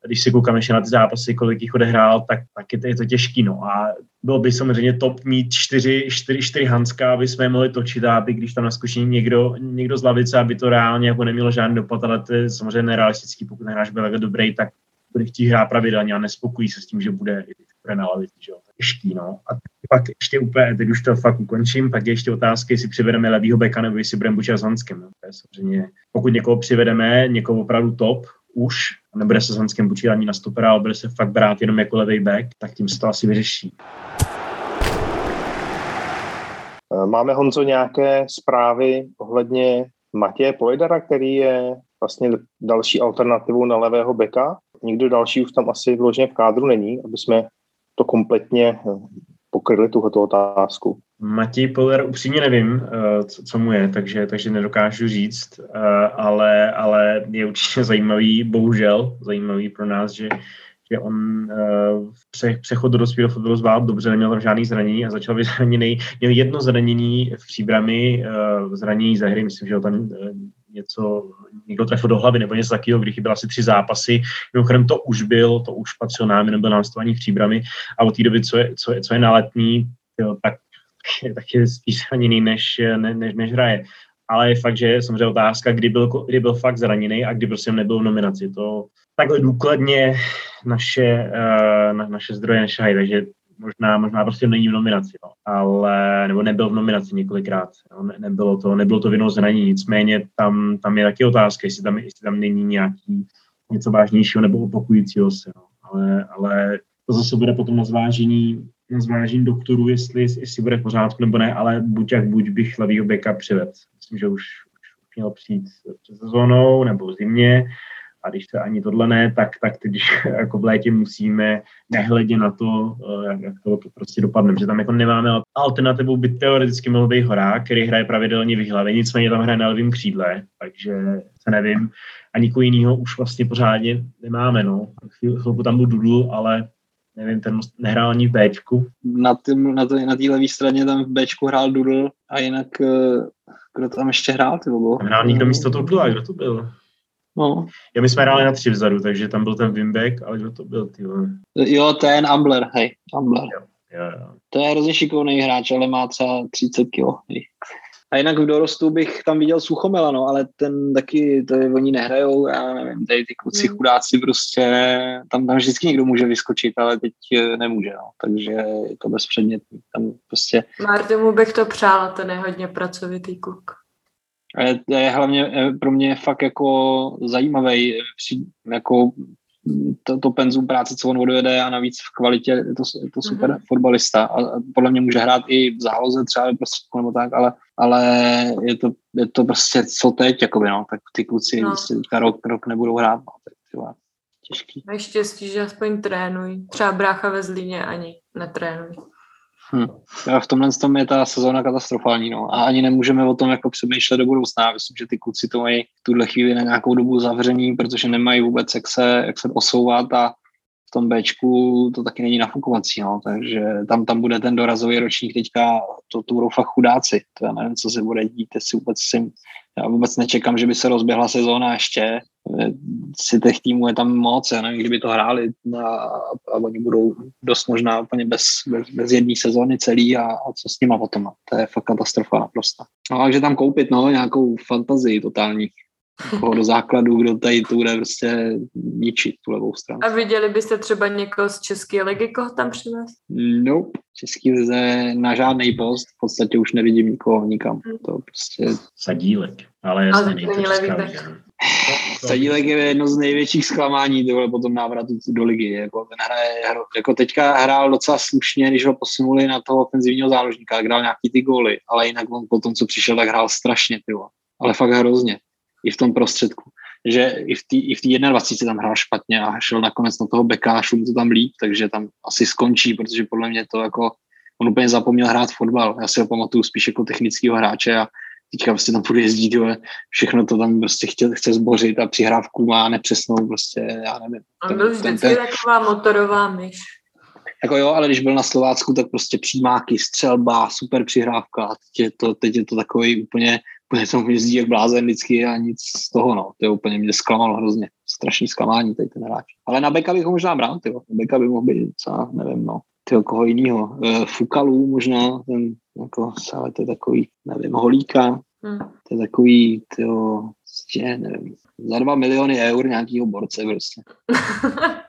B: když si koukám ještě na ty zápasy, kolik jich odehrál, tak, tak je, to, je to těžký. No. A bylo by samozřejmě top mít čtyři, čtyři, čtyři Hanska, aby jsme je mohli točit a aby když tam naskočí někdo, někdo z lavice, aby to reálně jako nemělo žádný dopad, ale to je samozřejmě nerealistický, pokud hráč byl jako dobrý, tak bude chtít hrát pravidelně a nespokojí se s tím, že bude, bude na lavici. Že jo. Těžký, no. A pak ještě úplně, teď už to fakt ukončím, pak je ještě otázka, jestli přivedeme levýho beka nebo jestli budeme buď s Hanskem. No. To je samozřejmě, pokud někoho přivedeme, někoho opravdu top, už, nebude se s Hanskem ani na stopera, ale bude se fakt brát jenom jako levý back, tak tím se to asi vyřeší.
A: Eh, máme, Honzo, nějaké zprávy ohledně Matěje Pojdara, který je vlastně další alternativou na levého beka. Nikdo další už tam asi vložně v kádru není, aby jsme to kompletně eh, pokryli tuto otázku.
B: Matěj Poler upřímně nevím, eh, co, mu je, takže, takže nedokážu říct, eh, ale, ale je určitě zajímavý, bohužel zajímavý pro nás, že, že on v přechod do dospělého fotbalu zvládl dobře, neměl tam žádný zranění a začal být zraněný. Měl jedno zranění v příbrami, zranění ze hry, myslím, že ho tam něco, někdo trefil do hlavy nebo něco takového, když chyběly asi tři zápasy. Mimochodem to už byl, to už patřilo nám, jenom byl na v příbramy a od té doby, co je, co je, co je na letní, jo, tak, tak je spíš zraněný, než, ne, než, než hraje. Ale je fakt, že je samozřejmě otázka, kdy byl, kdy byl fakt zraněný a kdy prostě nebyl v nominaci. To takhle důkladně naše, uh, na, naše zdroje nešají, takže možná, možná prostě není v nominaci, no. ale, nebo nebyl v nominaci několikrát, no. ne, nebylo to, nebylo to vinou zranění, nicméně tam, tam je taky otázka, jestli tam, jestli tam není nějaký něco vážnějšího nebo opakujícího se, no. ale, ale to zase bude potom na zvážení, na zvážení doktorů, jestli, jestli bude v pořádku nebo ne, ale buď jak buď bych levýho beka přived. Myslím, že už, už měl přijít před sezónou nebo zimně, a když se ani tohle ne, tak, tak teď jako v létě musíme nehledě na to, eh, jak, jak to prostě dopadne, že tam jako nemáme alternativu, by teoreticky mohl být horák, který hraje pravidelně v hlavě, nicméně tam hraje na levém křídle, takže se nevím. A nikoho jiného už vlastně pořádně nemáme, no. Chvilku tam byl Dudl, ale nevím, ten nehrál ani v Bčku.
C: Na té na na levé straně tam v Bčku hrál Dudl a jinak eh, kdo tam ještě hrál, ty
B: Hrál někdo místo Dudla, kdo to byl?
C: No.
B: Jo, my jsme hráli na tři vzadu, takže tam byl ten Wimbeck, ale kdo to byl, ty
C: Jo, ten Ambler, hej, Ambler.
B: Jo, jo, jo.
C: To je hrozně šikovný hráč, ale má třeba 30 kg. A jinak v dorostu bych tam viděl Suchomela, no, ale ten taky, to je, oni nehrajou, já nevím, tady ty kluci hmm. chudáci prostě, tam, tam vždycky někdo může vyskočit, ale teď eh, nemůže, no, takže je to bezpředmětný, tam prostě.
D: Martimu bych to přála, ten je hodně pracovitý kluk.
C: Je, je hlavně eh, pro mě fakt jako zajímavý, jako to, to penzum práce, co on odvede a navíc v kvalitě je to, je to super mm-hmm. fotbalista a, podle mě může hrát i v záloze třeba prostředku nebo tak, ale, ale je, to, je to prostě co teď, jakoby, no, tak ty kluci no. teďka rok, rok nebudou hrát, no, tak tyhle, těžký.
D: Naštěstí, že aspoň trénuj. Třeba brácha ve Zlíně ani netrénuj.
C: Hm. V tomhle tom je ta sezóna katastrofální, no. A ani nemůžeme o tom jako přemýšlet do budoucna. Myslím, že ty kluci to mají v tuhle chvíli na nějakou dobu zavření, protože nemají vůbec jak se, jak se osouvat a v tom Bčku to taky není nafukovací, no. takže tam, tam bude ten dorazový ročník teďka, to, to budou fakt chudáci, to já nevím, co se bude dít, jestli vůbec si, já vůbec nečekám, že by se rozběhla sezóna ještě, si těch týmů je tam moc, já nevím, kdyby to hráli a, a oni budou dost možná úplně bez, bez, bez jedné sezóny celý a, a co s nima potom, to je fakt katastrofa naprosto. No, takže tam koupit no, nějakou fantazii totální. někoho do základu, kdo tady to bude prostě ničit, tu levou stranu.
D: A viděli byste třeba někoho z České ligy, koho tam přivést?
C: Nope. Český lize na žádný post, v podstatě už nevidím nikoho nikam. To prostě...
B: Sadílek, ale
D: Ale
B: jasně,
D: to levý
C: No,
B: liga.
C: Sadílek je jedno z největších zklamání tohle potom návratu do ligy. Jako, ten hraje, jako teďka hrál docela slušně, když ho posunuli na toho ofenzivního záložníka, hrál nějaký ty góly, ale jinak on po tom, co přišel, tak hrál strašně, tyvo. ale fakt hrozně. I v tom prostředku. Že i v té i v té 21 tam hrál špatně a šel nakonec na toho beka a mu to tam líp, takže tam asi skončí, protože podle mě to jako on úplně zapomněl hrát fotbal. Já si ho pamatuju spíš jako technického hráče a teďka prostě tam půjde jezdit, jo, všechno to tam prostě chce, chce zbořit a přihrávku má nepřesnou, prostě, já nevím.
D: On byl vždycky taková motorová myš.
C: Jako jo, ale když byl na Slovácku, tak prostě přímáky, střelba, super přihrávka teď je to, teď je to takový úplně, úplně to jezdí jak blázen vždycky a nic z toho, no. To je úplně mě zklamalo hrozně. Strašný zklamání tady ten hráč. Ale na beka bych ho možná bral, tyjo. Na beka by mohl být, co, nevím, no. Tyjo, koho jinýho. E, Fukalu možná, ten, jako, ale to je takový, nevím, Holíka,
D: Hm.
C: to je takový, tyjo, prostě, nevím, za dva miliony eur nějakýho borce prostě.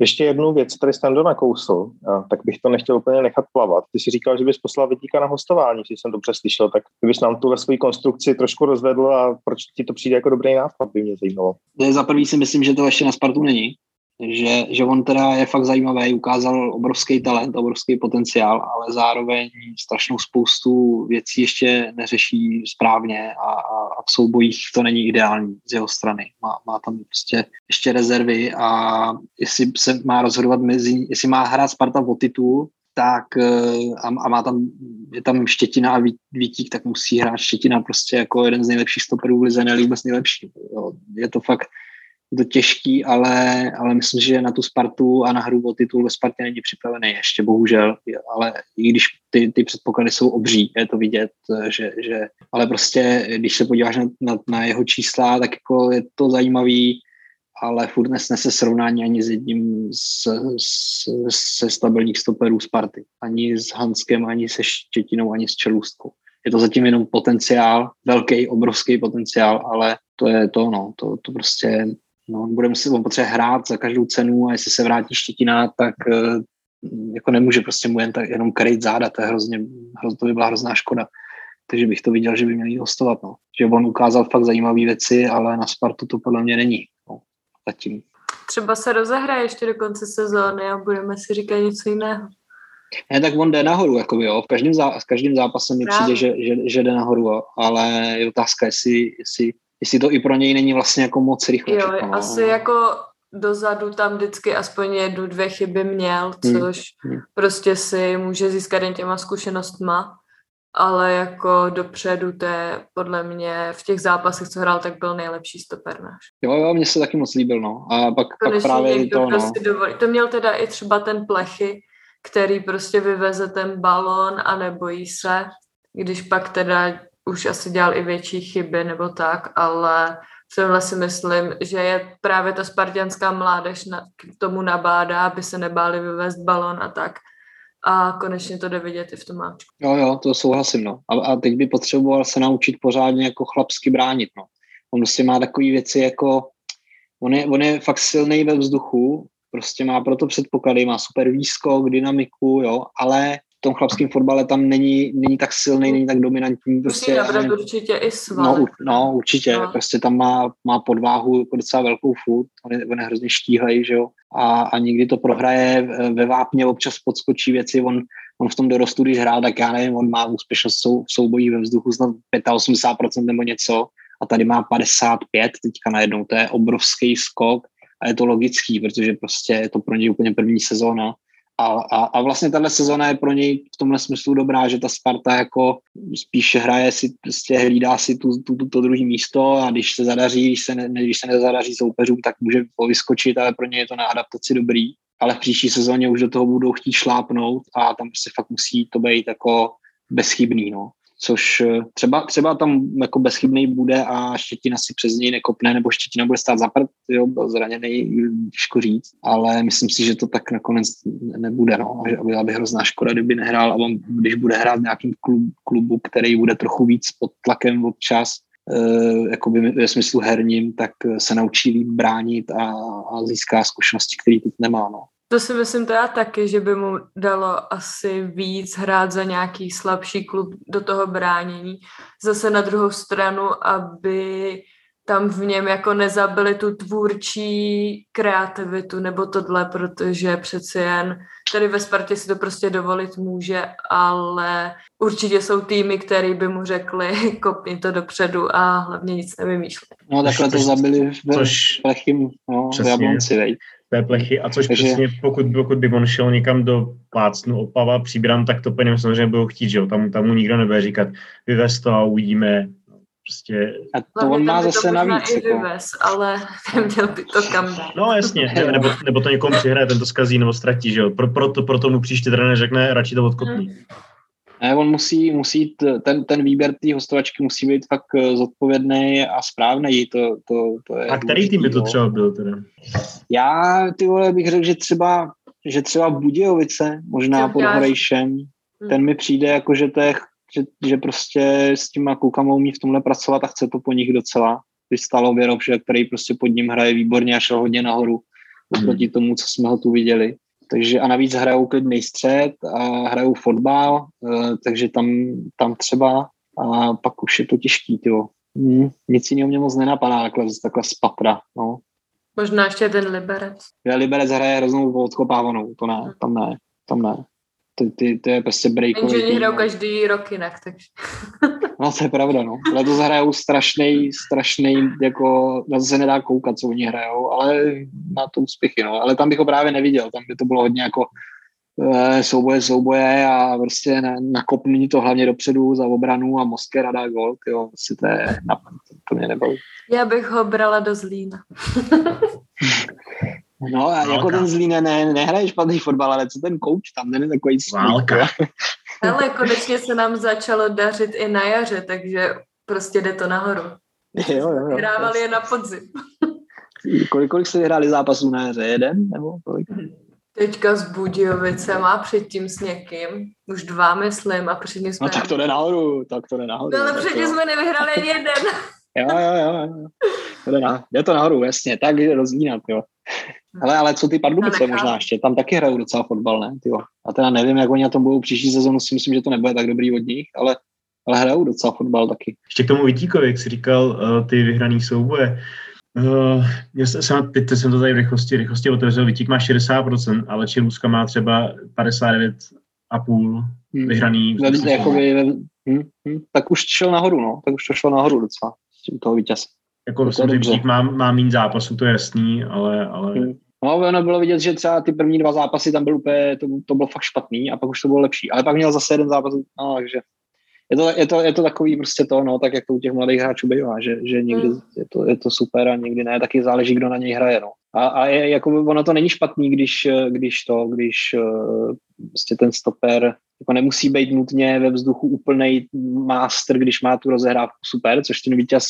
A: Ještě jednu věc, tady Stando nakousl, a tak bych to nechtěl úplně nechat plavat. Ty jsi říkal, že bys poslal Vidíka na hostování, když jsem dobře slyšel, tak kdybys nám tu ve své konstrukci trošku rozvedl a proč ti to přijde jako dobrý nápad, by mě zajímalo.
C: To je za prvý si myslím, že to ještě na Spartu není. Že, že on teda je fakt zajímavý, ukázal obrovský talent, obrovský potenciál, ale zároveň strašnou spoustu věcí ještě neřeší správně a, a, a v soubojích to není ideální z jeho strany. Má, má tam prostě ještě rezervy a jestli se má rozhodovat mezi, jestli má hrát Sparta o titul, tak eh, a, a má tam, je tam Štětina a Vít- Vítík, tak musí hrát Štětina prostě jako jeden z nejlepších stoperů v lize, nejlepší. Jo. Je to fakt to těžký, ale, ale myslím, že na tu Spartu a na hru o titul ve Spartě není připravený ještě, bohužel, ale i když ty, ty předpoklady jsou obří, je to vidět, že, že ale prostě, když se podíváš na, na, na jeho čísla, tak jako je to zajímavý, ale furt nesnese srovnání ani s jedním z, z, se stabilních stoperů Sparty. Ani s Hanskem, ani se Štětinou, ani s Čelůstkou. Je to zatím jenom potenciál, velký, obrovský potenciál, ale to je to, no, to, to prostě, no, budeme si on potřebuje hrát za každou cenu a jestli se vrátí Štětina, tak eh, jako nemůže prostě mu jen tak jenom krejt záda, to je hrozně, hroz, to by byla hrozná škoda. Takže bych to viděl, že by měl jít hostovat, no. Že on ukázal fakt zajímavé věci, ale na Spartu to podle mě není, no, zatím.
D: Třeba se rozehraje ještě do konce sezóny a budeme si říkat něco jiného.
C: Ne, tak on jde nahoru, jakoby, jo. V každém, zá, v každém zápase mi přijde, že, že, že jde nahoru, jo. ale je otázka, jestli, jestli, jestli to i pro něj není vlastně jako moc rychle.
D: Jo,
C: všechno, no.
D: asi jako dozadu tam vždycky aspoň jednu, dvě chyby měl,
C: Hmm,
D: což
C: hmm.
D: prostě si může získat jen těma zkušenostma, ale jako dopředu to je podle mě v těch zápasech, co hrál, tak byl nejlepší stoper náš.
C: Jo, jo, mně se taky moc líbil, no. A pak, pak právě to, no.
D: si dovolí. To měl teda i třeba ten plechy, který prostě vyveze ten balon a nebojí se, když pak teda už asi dělal i větší chyby nebo tak, ale v tomhle si myslím, že je právě ta spartianská mládež na, k tomu nabádá, aby se nebáli vyvést balon a tak. A konečně to jde vidět i v tom máčku.
C: Jo, jo, to souhlasím, no. A, a teď by potřeboval se naučit pořádně jako chlapsky bránit, no. On prostě má takové věci jako, on je, on je fakt silný ve vzduchu, prostě má proto předpoklady, má super výskok, dynamiku, jo, ale tom chlapském fotbale tam není, není tak silný, není tak dominantní,
D: Musí
C: prostě,
D: nabrat
C: já-
D: určitě i
C: No,
D: svaly.
C: u- no určitě,
D: No.
C: no. prostě tam má, má podváhu jako docela velkou furt, on je, on je hrozně štíhlej, že jo, a, a nikdy to prohraje v- ve vápně, občas podskočí věci, on, on v tom dorostu, když hrál, tak já nevím, on má úspěšnost sou, v soubojí ve vzduchu snad 85% nebo něco a tady má 55 teďka najednou, to je obrovský skok a je to logický, protože prostě je to pro něj úplně první sezóna a, a, a vlastně tahle sezóna je pro něj v tomhle smyslu dobrá, že ta Sparta jako spíš hraje si, prostě hlídá si tu, tu, tu, to druhé místo a když se zadaří, když se, ne, když se nezadaří soupeřům, tak může vyskočit, ale pro ně je to na adaptaci dobrý. Ale v příští sezóně už do toho budou chtít šlápnout a tam prostě fakt musí to být jako bezchybný, no. Což eh, třeba, třeba tam jako bezchybný bude a Štětina si přes něj nekopne, nebo Štětina bude stát za prd, jo, byl zraněný, těžko říct, ale myslím si, že to tak nakonec nebude, no, že byla by hrozná škoda, kdyby nehrál a on, když bude hrát v nějakým klub, klubu, který bude trochu víc pod tlakem občas, eh, jakoby ve smyslu herním, tak se naučí líp bránit a, a získá zkušenosti, které teď nemá, no.
D: To si myslím teda taky, že by mu dalo asi víc hrát za nějaký slabší klub do toho bránění. Zase na druhou stranu, aby tam v něm jako nezabili tu tvůrčí kreativitu nebo tohle, protože přeci jen tady ve Spartě si to prostě dovolit může, ale určitě jsou týmy, které by mu řekli, kopni to dopředu a hlavně nic nevymýšlej.
C: No takhle to zabili v Plechym, no, v Jablonci,
B: té plechy, a což Takže... přesně pokud, pokud by on šel někam do plácnu Opava, příbram, tak to peněm samozřejmě budou chtít, že jo, tam, tam mu nikdo nebude říkat, vyvez to a uvidíme, prostě...
C: A to on má zase navíc.
D: I jako. vyvez, ale neměl by to kam dát.
B: No jasně, nebo, nebo to někomu přihraje, ten to zkazí nebo ztratí, že jo, pro, proto, proto mu příště trenér řekne, radši to odkopní. Hmm.
C: Ne, on musí, musí ten, ten výběr té hostovačky musí být fakt eh, zodpovědný a správný. To, to, to je
B: a který tým by to třeba byl teda?
C: Já, ty vole, bych řekl, že třeba, že třeba Budějovice, možná pod Horejšem, hmm. ten mi přijde jako, že to je, že, že prostě s těma klukama umí v tomhle pracovat a chce to po nich docela. Když stalo Věrovše, který prostě pod ním hraje výborně a šel hodně nahoru oproti hmm. tomu, co jsme ho tu viděli. Takže a navíc hrajou klidný střed a hrajou fotbal, eh, takže tam, tam třeba a pak už je to těžký, tyjo. Hmm, nic jiného mě moc nenapadá takhle, takhle z patra, no.
D: Možná ještě ten Liberec.
C: Já Liberec hraje hroznou odkopávanou, to ne, tam ne, tam ne. To, ty, to je prostě breakový.
D: Oni hrajou no. každý rok jinak, takže.
C: no to je pravda, no. Letos hrajou strašný, strašný, jako na to se nedá koukat, co oni hrajou, ale má to úspěchy, no. Ale tam bych ho právě neviděl, tam by to bylo hodně jako e, souboje, souboje a prostě na, nakopnutí to hlavně dopředu za obranu a Moské dá gol, jo, prostě to je, na, to mě nebaví.
D: Já bych ho brala do Zlína.
C: No a jako ten zlý ne, ne, nehraje špatný fotbal, ale co ten kouč tam, ten je takový
B: Válka.
D: Ale konečně se nám začalo dařit i na jaře, takže prostě jde to nahoru.
C: Jo, jo, jo.
D: Hrávali je na podzim.
C: kolik, kolik jste vyhráli zápasů na jaře? Jeden? Nebo kolik?
D: Teďka s Budějovicem a předtím s někým. Už dva, myslím, a předtím jsme...
C: No tak to jde nahoru, tak to jde nahoru.
D: No ale předtím to... jsme nevyhráli ani jeden.
C: jo, jo, jo. jo. To jde, na, jde to nahoru, jasně, tak rozdínat, jo. Ale, ale co ty Pardubice možná ještě, tam taky hrajou docela fotbal, ne? Tyjo. A teda nevím, jak oni na tom budou příští sezonu, si myslím, že to nebude tak dobrý od nich, ale, ale hrajou docela fotbal taky.
B: Ještě k tomu Vitíkovi, jak jsi říkal, uh, ty vyhraný souboje. Uh, já jsem, teď jsem to tady v rychlosti, rychlosti otevřel, Vitík má 60%, ale Čiluska má třeba 59,5 hmm. vyhraný.
C: Hmm. Jakoby, hmm, hmm, tak už šel nahoru, no, tak už to šlo nahoru docela, u toho vítěze.
B: Jako Vítík má, má méně zápasů, to je jasný, ale, ale hmm.
C: No, ono bylo vidět, že třeba ty první dva zápasy tam byl úplně, to, to bylo fakt špatný a pak už to bylo lepší. Ale pak měl zase jeden zápas, no, takže je to, je to, je to takový prostě to, no, tak jak to u těch mladých hráčů bývá, že, že někdy mm. je, to, je to super a někdy ne, taky záleží, kdo na něj hraje, no. A, a je, jako ono to není špatný, když, když to, když prostě ten stoper jako nemusí být nutně ve vzduchu úplnej master, když má tu rozehrávku super, což ten vítěz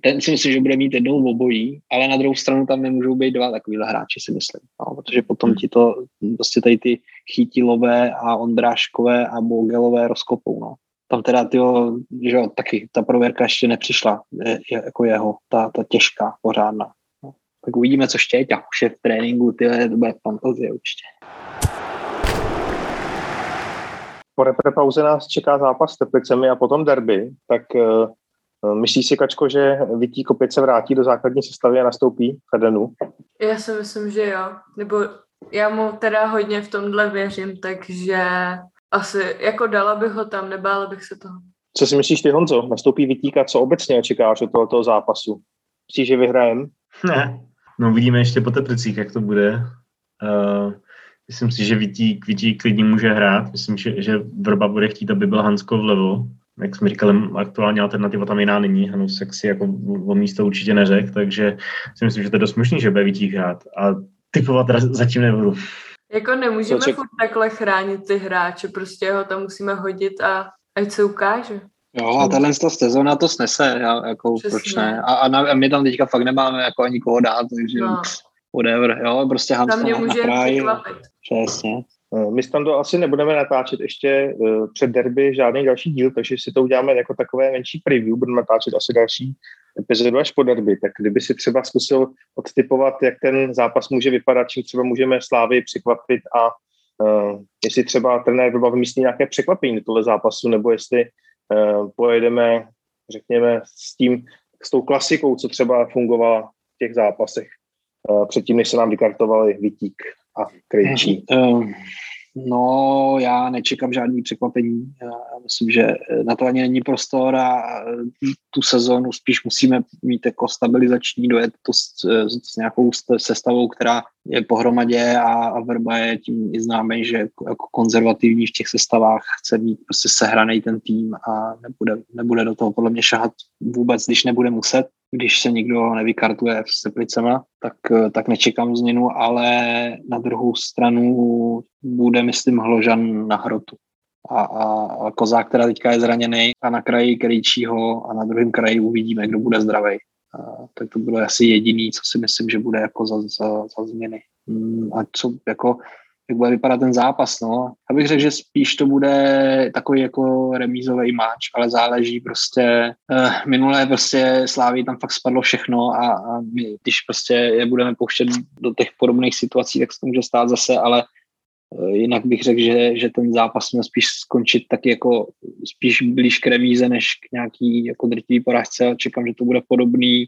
C: ten si myslím, že bude mít jednou obojí, ale na druhou stranu tam nemůžou být dva takovýhle hráči, si myslím. No, protože potom hmm. ti to prostě tady ty chytilové a Ondráškové a Bogelové rozkopou. No. Tam teda tyjo, že jo, taky ta prověrka ještě nepřišla, je, je, jako jeho, ta, ta těžká, pořádná. No. Tak uvidíme, co Štěťa už je v tréninku, ty to bude fantazie určitě.
A: Po repre nás čeká zápas s Teplicemi a potom derby, tak uh Myslíš si, Kačko, že Vítí opět se vrátí do základní sestavy a nastoupí v Edenu?
D: Já si myslím, že jo. Nebo já mu teda hodně v tomhle věřím, takže asi jako dala bych ho tam, nebála bych se toho.
A: Co si myslíš ty, Honzo? Nastoupí Vitíka, co obecně očekáváš od tohoto zápasu? Myslíš, že vyhrajem?
B: Ne. No vidíme ještě po Teplicích, jak to bude. Uh, myslím si, že Vítík, Vítík klidně může hrát. Myslím, že, že Vrba bude chtít, aby byl Hansko vlevo jak jsme říkali, aktuální alternativa tam jiná není. Hanusek si jako o místo určitě neřekl, takže si myslím, že to je dost možný, že bude Vítík hrát. A typovat zatím nebudu.
D: Jako nemůžeme ček... furt takhle chránit ty hráče, prostě ho tam musíme hodit a ať se ukáže.
C: Jo, a tahle sezóna to snese, já, jako
D: Přesně.
C: proč ne. A, a, na, a, my tam teďka fakt nemáme jako ani koho dát, takže
D: No.
C: whatever, jo, prostě
D: mě
C: na, na
D: může
C: kraj.
D: překvapit.
C: Přesně.
A: Eh, My s Tando asi nebudeme natáčet ještě eh, před derby žádný další díl, takže si to uděláme jako takové menší preview, budeme natáčet asi další epizodu až po derby, tak kdyby si třeba zkusil odtypovat, jak ten zápas může vypadat, čím třeba můžeme Slávy překvapit a uh, jestli třeba trenér Vrba vymyslí nějaké překvapení do tohle zápasu, nebo jestli uh, pojedeme, řekněme, s tím, s tou klasikou, co třeba fungovala v těch zápasech uh, předtím, než se nám vykartovali Vitík a Krejčí.
C: Um, No, já nečekám žádný překvapení. Já myslím, že na to ani není prostor a tu sezónu spíš musíme mít jako stabilizační, dojet to s, s nějakou sestavou, která je pohromadě a, a Verba je tím i známý, že jako, jako konzervativní v těch sestavách chce mít prostě sehraný ten tým a nebude, nebude do toho podle mě šahat vůbec, když nebude muset. Když se nikdo nevykartuje s Teplicema, tak, tak nečekám změnu, ale na druhou stranu bude, myslím, Hložan na hrotu. A, a, a Kozák, která teďka je zraněný a na kraji Krejčího a na druhém kraji uvidíme, kdo bude zdravý. tak to bylo asi jediný, co si myslím, že bude jako za, za, za změny. Hmm, a co jako jak bude vypadat ten zápas, no. Já bych řekl, že spíš to bude takový jako remízový máč, ale záleží prostě, uh, minulé prostě Slávy tam fakt spadlo všechno a, a my, když prostě je budeme pouštět do těch podobných situací, tak se to může stát zase, ale uh, jinak bych řekl, že, že ten zápas měl spíš skončit taky jako spíš blíž k remíze, než k nějaký jako drtivý porážce čekám, že to bude podobný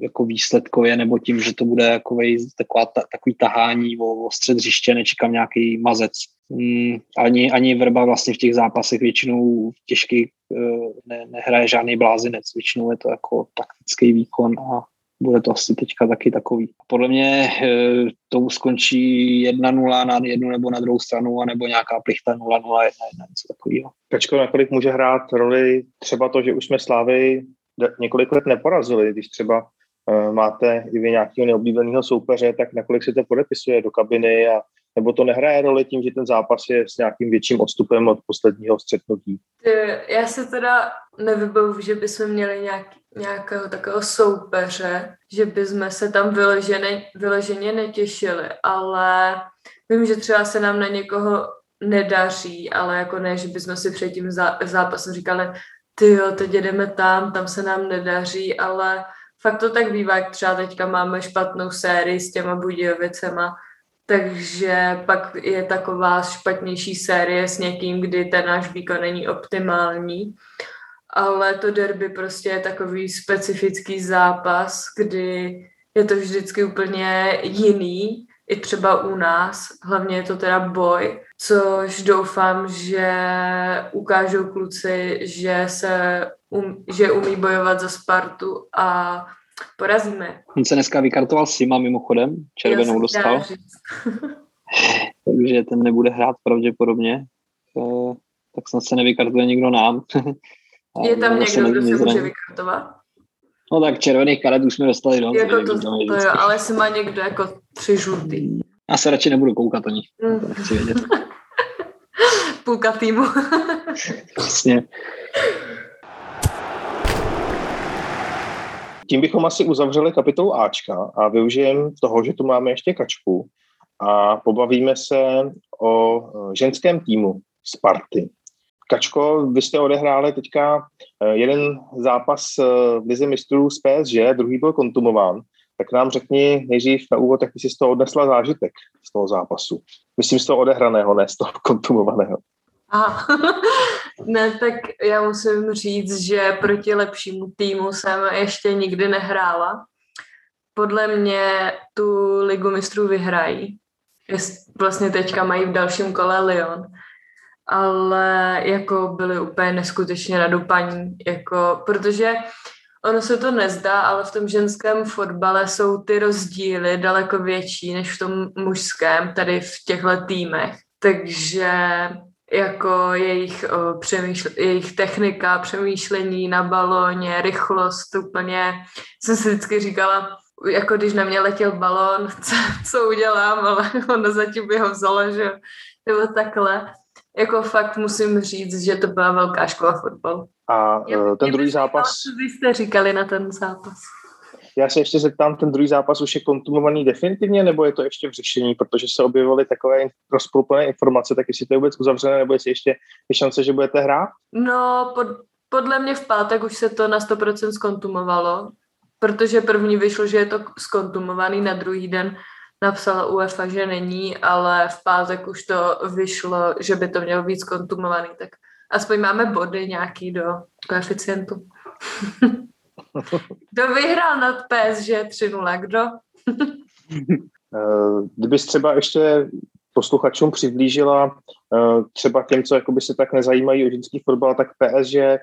C: jako výsledkově, nebo tím, že to bude takový, taková, ta, takový tahání o, o střed hřiště, nečekám nějaký mazec. Mm, ani, ani Vrba vlastně v těch zápasech většinou těžký ne, nehraje žádný blázinec, většinou je to jako taktický výkon a bude to asi teďka taky takový. Podle mě to skončí 1-0 na jednu nebo na druhou stranu, anebo nějaká plichta 0-0, 1-1, něco takového.
A: Kačko, nakolik může hrát roli třeba to, že už jsme Slávy několik let neporazili, když třeba uh, máte i vy nějakého neoblíbeného soupeře, tak nakolik se to podepisuje do kabiny a nebo to nehraje roli tím, že ten zápas je s nějakým větším odstupem od posledního střetnutí?
D: Já se teda nevybavu, že bychom měli nějak, nějakého takového soupeře, že bychom se tam vyleženě, vyleženě netěšili, ale vím, že třeba se nám na někoho nedaří, ale jako ne, že bychom si před tím zápasem říkali, ty jo, teď jedeme tam, tam se nám nedaří, ale fakt to tak bývá, jak třeba teďka máme špatnou sérii s těma Budějovicema, takže pak je taková špatnější série s někým, kdy ten náš výkon není optimální. Ale to derby prostě je takový specifický zápas, kdy je to vždycky úplně jiný, i třeba u nás. Hlavně je to teda boj, což doufám, že ukážou kluci, že se um, že umí bojovat za Spartu a porazíme.
C: On se dneska vykartoval Sima mimochodem, červenou dostal. Takže ten nebude hrát pravděpodobně. E, tak snad se nevykartuje nikdo nám.
D: je tam někdo, kdo se může vykartovat?
C: No tak červených karet už jsme dostali, no.
D: Jako to, to, to jo, ale si má někdo jako tři žlutý.
C: Já se radši nebudu koukat ani. Mm. To nechci vědět.
D: Půlka týmu.
C: Přesně.
A: Tím bychom asi uzavřeli kapitolu Ačka a využijeme toho, že tu máme ještě kačku a pobavíme se o ženském týmu Sparty. Kačko, vy jste odehráli teďka jeden zápas v Lize mistrů z PSG, druhý byl kontumován. Tak nám řekni nejdřív na úvod, jak jsi z toho odnesla zážitek z toho zápasu. Myslím z toho odehraného, ne z toho kontumovaného.
D: A, ne, tak já musím říct, že proti lepšímu týmu jsem ještě nikdy nehrála. Podle mě tu ligu mistrů vyhrají. Vlastně teďka mají v dalším kole Lyon. Ale jako byli úplně neskutečně nadupaní, jako, protože ono se to nezdá, ale v tom ženském fotbale jsou ty rozdíly daleko větší než v tom mužském, tady v těchto týmech. Takže jako jejich, o, přemýšle, jejich technika, přemýšlení na balóně, rychlost, úplně jsem si vždycky říkala, jako když na mě letěl balón, co, co udělám, ale ono zatím by ho vzalo, že nebo takhle. jako fakt musím říct, že to byla velká škola fotbalu.
A: A uh, ten druhý zápas...
D: Co vy jste říkali na ten zápas?
A: Já se ještě zeptám, ten druhý zápas už je kontumovaný definitivně, nebo je to ještě v řešení, protože se objevily takové rozpolpené informace, tak jestli to je vůbec uzavřené, nebo jestli ještě je šance, že budete hrát?
D: No, pod, podle mě v pátek už se to na 100% skontumovalo, protože první vyšlo, že je to skontumovaný, na druhý den napsala UEFA, že není, ale v pátek už to vyšlo, že by to mělo být skontumovaný, tak aspoň máme body nějaký do koeficientu. Kdo vyhrál nad PSG 3-0? Kdo?
A: Eh, kdybys třeba ještě posluchačům přiblížila eh, třeba těm, co jakoby se tak nezajímají o ženský fotbal, tak PSG eh,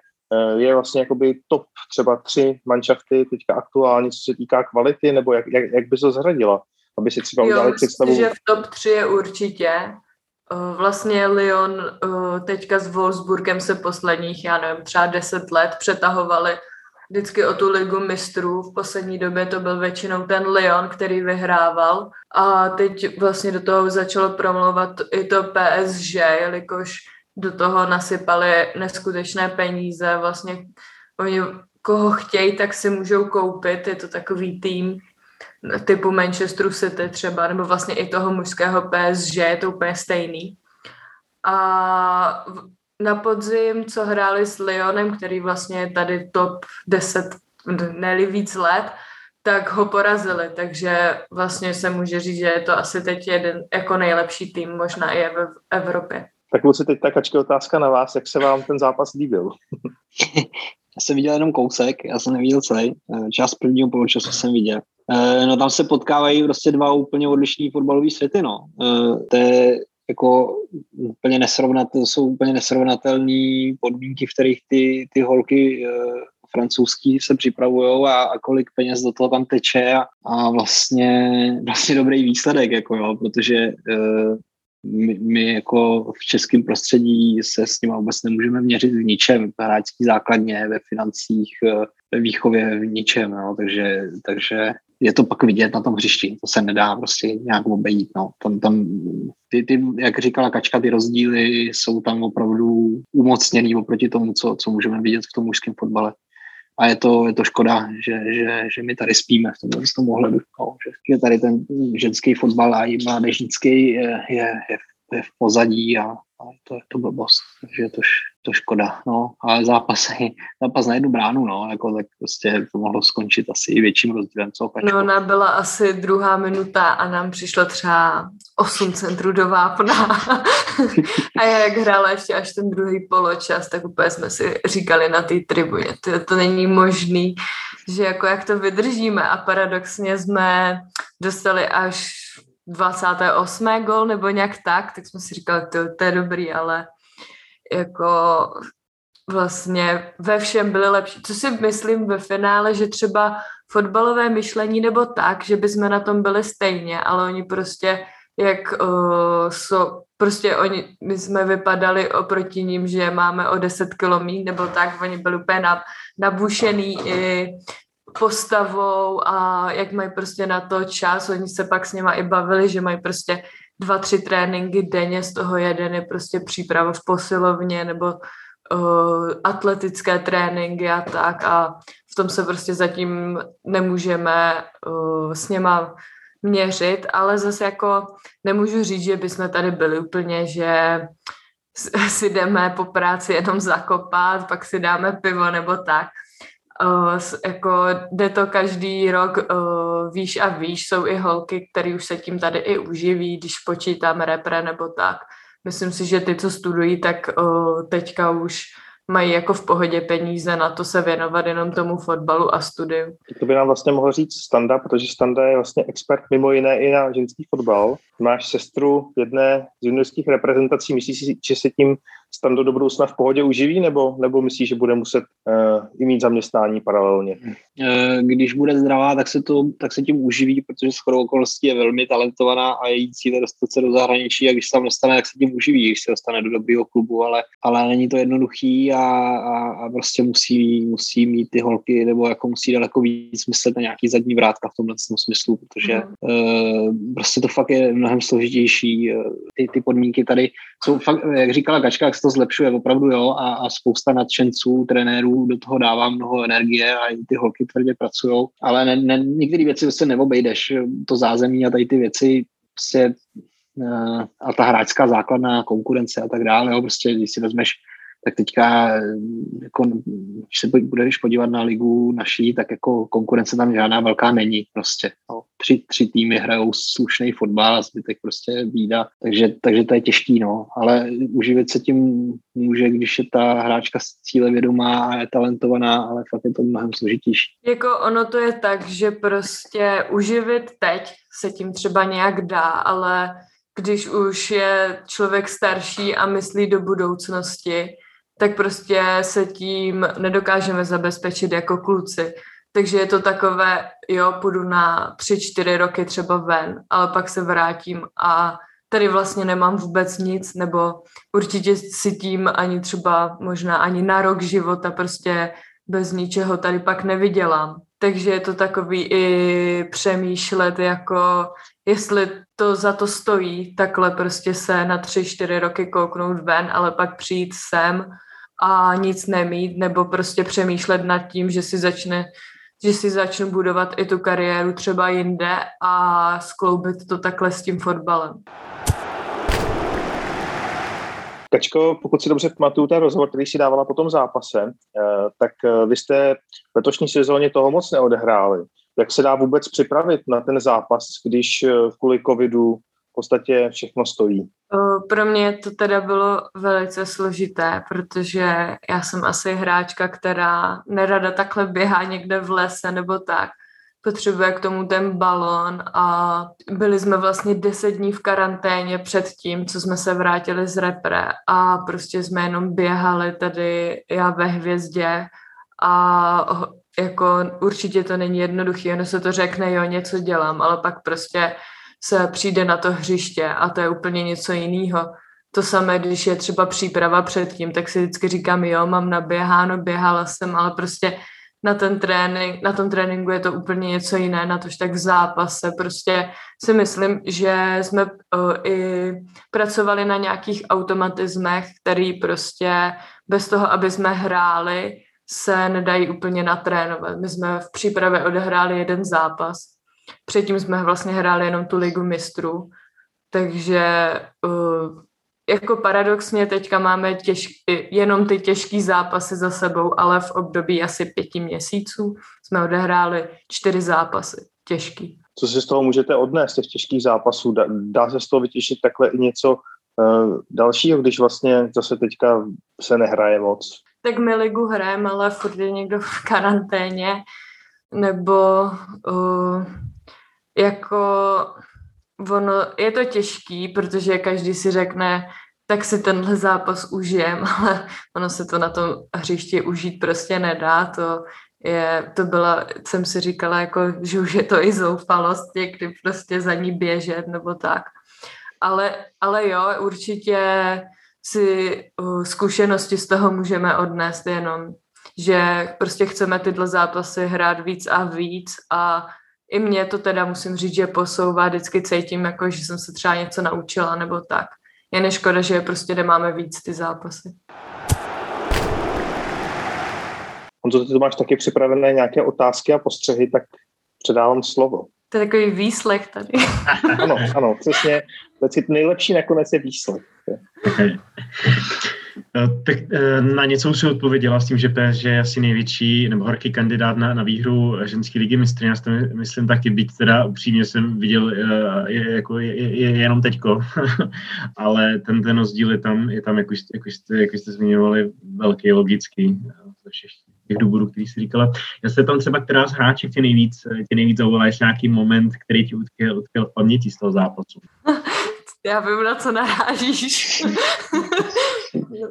A: je vlastně jakoby top třeba tři manšafty teďka aktuálně, co se týká kvality, nebo jak, jak, jak by to zahradila, aby si třeba udělali představu?
D: že v top 3 je určitě. Vlastně Lyon teďka s Wolfsburgem se posledních, já nevím, třeba 10 let přetahovali vždycky o tu ligu mistrů. V poslední době to byl většinou ten Lyon, který vyhrával. A teď vlastně do toho začalo promlouvat i to PSG, jelikož do toho nasypali neskutečné peníze. Vlastně oni koho chtějí, tak si můžou koupit. Je to takový tým typu Manchesteru City třeba, nebo vlastně i toho mužského PSG, je to úplně stejný. A na podzim, co hráli s Lyonem, který vlastně je tady top 10, ne víc let, tak ho porazili, takže vlastně se může říct, že je to asi teď jeden jako nejlepší tým, možná i v Evropě.
A: Tak kluci, teď ta kačka otázka na vás, jak se vám ten zápas líbil?
C: já jsem viděl jenom kousek, já jsem neviděl celý, část prvního poločasu jsem viděl. Eh, no tam se potkávají prostě dva úplně odlišní fotbalové světy, no. Eh, to je jako úplně nesrovnat, jsou úplně nesrovnatelné podmínky, v kterých ty, ty holky e, francouzský se připravují a, a kolik peněz do toho tam teče a, a vlastně, vlastně dobrý výsledek, jako jo, protože e, my, my jako v českém prostředí se s nimi vůbec nemůžeme měřit v ničem, v hráčský základně, ve financích, eh, ve výchově, v ničem, no, takže, takže je to pak vidět na tom hřišti, to se nedá prostě nějak obejít, no. Tam, tam ty, ty, jak říkala Kačka, ty rozdíly jsou tam opravdu umocněný oproti tomu, co, co můžeme vidět v tom mužském fotbale. A je to, je to škoda, že, že, že my tady spíme v tomhle z tom ohledu, no, že, že tady ten ženský fotbal a i mládežnický je, je, je, je v pozadí a, a to je to blbost. Takže je to, to škoda, no, ale zápas, zápas na jednu bránu, no, jako tak prostě to mohlo skončit asi i větším rozdílem, co
D: Kačko? No, ona byla asi druhá minuta a nám přišlo třeba 8 centrů do vápna a jak hrála ještě až ten druhý poločas, tak úplně jsme si říkali na té tribuně, to, to není možný, že jako jak to vydržíme a paradoxně jsme dostali až 28. gol nebo nějak tak, tak jsme si říkali, to, to je dobrý, ale jako vlastně ve všem byly lepší. Co si myslím ve finále, že třeba fotbalové myšlení nebo tak, že bychom na tom byli stejně, ale oni prostě jak uh, so, prostě oni, my jsme vypadali oproti ním, že máme o 10 kilomí nebo tak, oni byli úplně nabušený i postavou a jak mají prostě na to čas. Oni se pak s nima i bavili, že mají prostě dva, tři tréninky denně, z toho jeden je prostě příprava v posilovně nebo uh, atletické tréninky a tak a v tom se prostě zatím nemůžeme uh, s něma měřit, ale zase jako nemůžu říct, že bychom tady byli úplně, že si jdeme po práci jenom zakopat, pak si dáme pivo nebo tak. Uh, jako jde to každý rok uh, výš a výš. Jsou i holky, které už se tím tady i uživí, když počítáme repre nebo tak. Myslím si, že ty, co studují, tak uh, teďka už mají jako v pohodě peníze na to se věnovat jenom tomu fotbalu a studiu.
A: To by nám vlastně mohl říct Standa, protože Standa je vlastně expert mimo jiné i na ženský fotbal. Máš sestru jedné z juniorských reprezentací, myslíš si, že se tím Stando do budoucna v pohodě uživí, nebo, nebo myslíš, že bude muset uh, i mít zaměstnání paralelně?
C: Eh, když bude zdravá, tak se, to, tak se tím uživí, protože shodou okolností je velmi talentovaná a její cíl je dostat se do zahraničí a když se tam dostane, tak se tím uživí, když se dostane do dobrého klubu, ale, ale není to jednoduchý a, a, a prostě musí, musí mít ty holky nebo jako musí daleko víc myslet na nějaký zadní vrátka v tomhle smyslu, protože mm. uh, prostě to fakt je mnohem složitější. Ty, ty podmínky tady jsou fakt, jak říkala Kačka, jak se to zlepšuje, opravdu jo, a, a spousta nadšenců, trenérů do toho dává mnoho energie a i ty holky tvrdě pracují, ale ne, ne, některé věci se neobejdeš, to zázemí a tady ty věci prostě a ta hráčská základná konkurence a tak dále, jo, prostě když si vezmeš tak teďka, jako, když se budeš podívat na ligu naší, tak jako konkurence tam žádná velká není prostě. No. Tři, tři týmy hrajou slušný fotbal a zbytek prostě bída, takže, takže to je těžký, no. Ale uživit se tím může, když je ta hráčka cíle vědomá a je talentovaná, ale fakt je to mnohem složitější.
D: Jako ono to je tak, že prostě uživit teď se tím třeba nějak dá, ale když už je člověk starší a myslí do budoucnosti, tak prostě se tím nedokážeme zabezpečit jako kluci. Takže je to takové, jo, půjdu na tři, čtyři roky třeba ven, ale pak se vrátím a tady vlastně nemám vůbec nic, nebo určitě si tím ani třeba možná ani na rok života prostě bez ničeho tady pak nevydělám. Takže je to takový i přemýšlet, jako jestli to za to stojí, takhle prostě se na tři, čtyři roky kouknout ven, ale pak přijít sem a nic nemít, nebo prostě přemýšlet nad tím, že si začne že si začnu budovat i tu kariéru třeba jinde a skloubit to takhle s tím fotbalem.
A: Kačko, pokud si dobře pamatuju ten rozhovor, který si dávala po tom zápase, eh, tak eh, vy jste v letošní sezóně toho moc neodehráli. Jak se dá vůbec připravit na ten zápas, když eh, kvůli covidu v podstatě všechno stojí?
D: Pro mě to teda bylo velice složité, protože já jsem asi hráčka, která nerada takhle běhá někde v lese nebo tak. Potřebuje k tomu ten balon a byli jsme vlastně deset dní v karanténě před tím, co jsme se vrátili z repre a prostě jsme jenom běhali tady já ve hvězdě a jako určitě to není jednoduché, ono se to řekne, jo, něco dělám, ale pak prostě se přijde na to hřiště a to je úplně něco jiného. To samé, když je třeba příprava předtím, tak si vždycky říkám, jo, mám naběháno, běhala jsem, ale prostě na ten trénink, na tom tréninku je to úplně něco jiné, na tož tak v zápase. Prostě si myslím, že jsme uh, i pracovali na nějakých automatismech, který prostě bez toho, aby jsme hráli, se nedají úplně natrénovat. My jsme v přípravě odehráli jeden zápas Předtím jsme vlastně hráli jenom tu ligu mistrů, takže uh, jako paradoxně teďka máme těž, jenom ty těžké zápasy za sebou, ale v období asi pěti měsíců jsme odehráli čtyři zápasy těžký.
A: Co si z toho můžete odnést, těch těžkých zápasů? Dá, dá se z toho vytěšit takhle i něco uh, dalšího, když vlastně zase teďka se nehraje moc?
D: Tak my ligu hrajeme, ale furt je někdo v karanténě, nebo uh, jako ono, je to těžký, protože každý si řekne, tak si tenhle zápas užijem, ale ono se to na tom hřišti užít prostě nedá, to je, to byla, jsem si říkala, jako, že už je to i zoufalost někdy prostě za ní běžet nebo tak. Ale, ale jo, určitě si zkušenosti z toho můžeme odnést jenom, že prostě chceme tyhle zápasy hrát víc a víc a i mě to teda musím říct, že posouvá, vždycky cítím, jako, že jsem se třeba něco naučila nebo tak. Je neškoda, že prostě nemáme víc ty zápasy.
A: Honzo, ty tu máš taky připravené nějaké otázky a postřehy, tak předávám slovo.
D: To je takový výslech tady.
A: ano, ano, přesně. Nejlepší nakonec je výslech.
B: tak eh, na něco už si odpověděla s tím, že PSG je asi největší nebo horký kandidát na, na výhru ženské ligy mistry. Já si myslím taky, být teda upřímně jsem viděl eh, je, jako je, je, je jenom teďko, ale ten, ten rozdíl je tam, je tam jak, už, jak, už jste, jak už jste zmiňovali, velký, logický ze všech těch důvodů, který jsi říkala. Já se tam třeba, která z hráček tě nejvíc, tě nejvíc zaujala, ještě nějaký moment, který ti utkvěl, utkvěl v paměti z toho zápasu?
D: já vím, na co narážíš.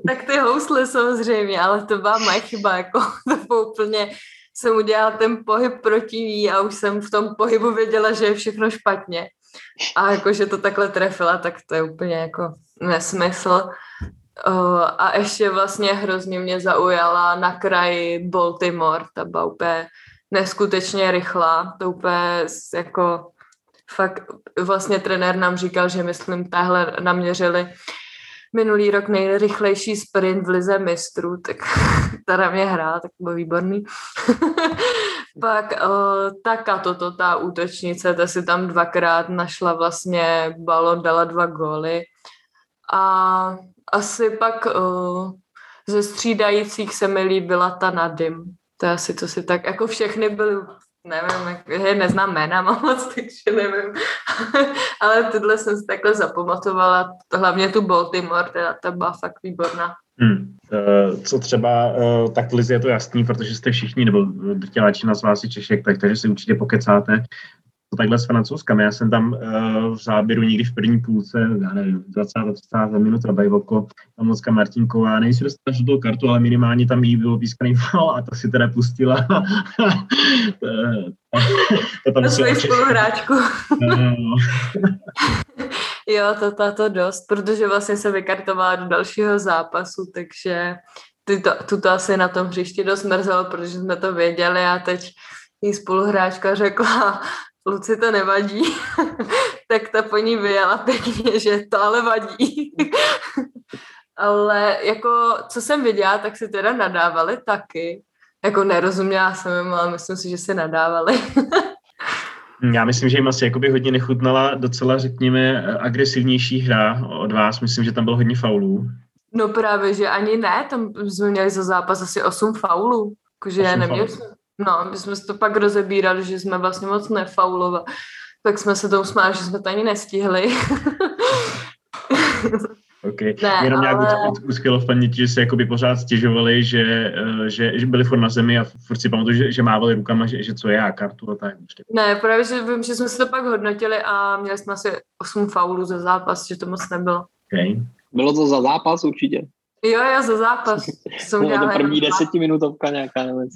D: tak ty housle samozřejmě, ale to byla moje chyba, jako to bylo úplně, jsem udělala ten pohyb proti ní a už jsem v tom pohybu věděla, že je všechno špatně. A jakože to takhle trefila, tak to je úplně jako nesmysl. a ještě vlastně hrozně mě zaujala na kraji Baltimore, ta byla úplně neskutečně rychlá, to úplně jako fakt vlastně trenér nám říkal, že myslím, tahle naměřili minulý rok nejrychlejší sprint v lize mistrů, tak teda mě hrál, tak byl výborný. Pak uh, ta Katoto, ta útočnice, ta si tam dvakrát našla vlastně balon, dala dva góly. A asi pak uh, ze střídajících se mi líbila ta Nadim. To je asi to si tak, jako všechny byly nevím, jak, je, neznám jména moc, takže nevím. Ale tohle jsem si takhle zapamatovala, hlavně tu Baltimore, teda ta byla fakt výborná.
B: Hmm. Eh, co třeba, eh, tak Lizy je to jasný, protože jste všichni, nebo drtivá většina z vás je Češek, tak, takže si určitě pokecáte to takhle s francouzskami. Já jsem tam uh, v záběru někdy v první půlce, já nevím, 20. 30. minut Bajvoko, tam mocka Martinková, nejsi dostala žlutou kartu, ale minimálně tam jí bylo pískaný fal a ta si teda pustila.
D: to tam svoji spoluhráčku. jo, to, to, to dost, protože vlastně se vykartovala do dalšího zápasu, takže ty to, tu to asi na tom hřišti dost mrzelo, protože jsme to věděli a teď jí spoluhráčka řekla, Luci to nevadí, tak ta po ní vyjela pěkně, že to ale vadí. ale jako, co jsem viděla, tak si teda nadávali taky. Jako nerozuměla jsem jim, ale myslím si, že si nadávali.
B: Já myslím, že jim asi jakoby hodně nechutnala docela, řekněme, agresivnější hra od vás. Myslím, že tam bylo hodně faulů.
D: No právě, že ani ne, tam jsme měli za zápas asi 8 faulů. Jakože neměli jsme, No, my jsme to pak rozebírali, že jsme vlastně moc nefaulovali. Tak jsme se tomu smáli, že jsme to ani nestihli.
B: OK. Ne, Jenom nějak ale... uskvělo v paměti, že se jakoby pořád stěžovali, že, eh, že, že byli furt na zemi a furt si pamatuju, že, že mávali rukama, že, že co je a kartu a tak.
D: Ne, právě, že vím, že jsme se to pak hodnotili a měli jsme asi 8 faulů za zápas, že to moc nebylo.
B: Okay.
C: Bylo to za zápas určitě?
D: Jo, jo, za zápas.
C: Jsem to první desetiminutovka nějaká, nevím.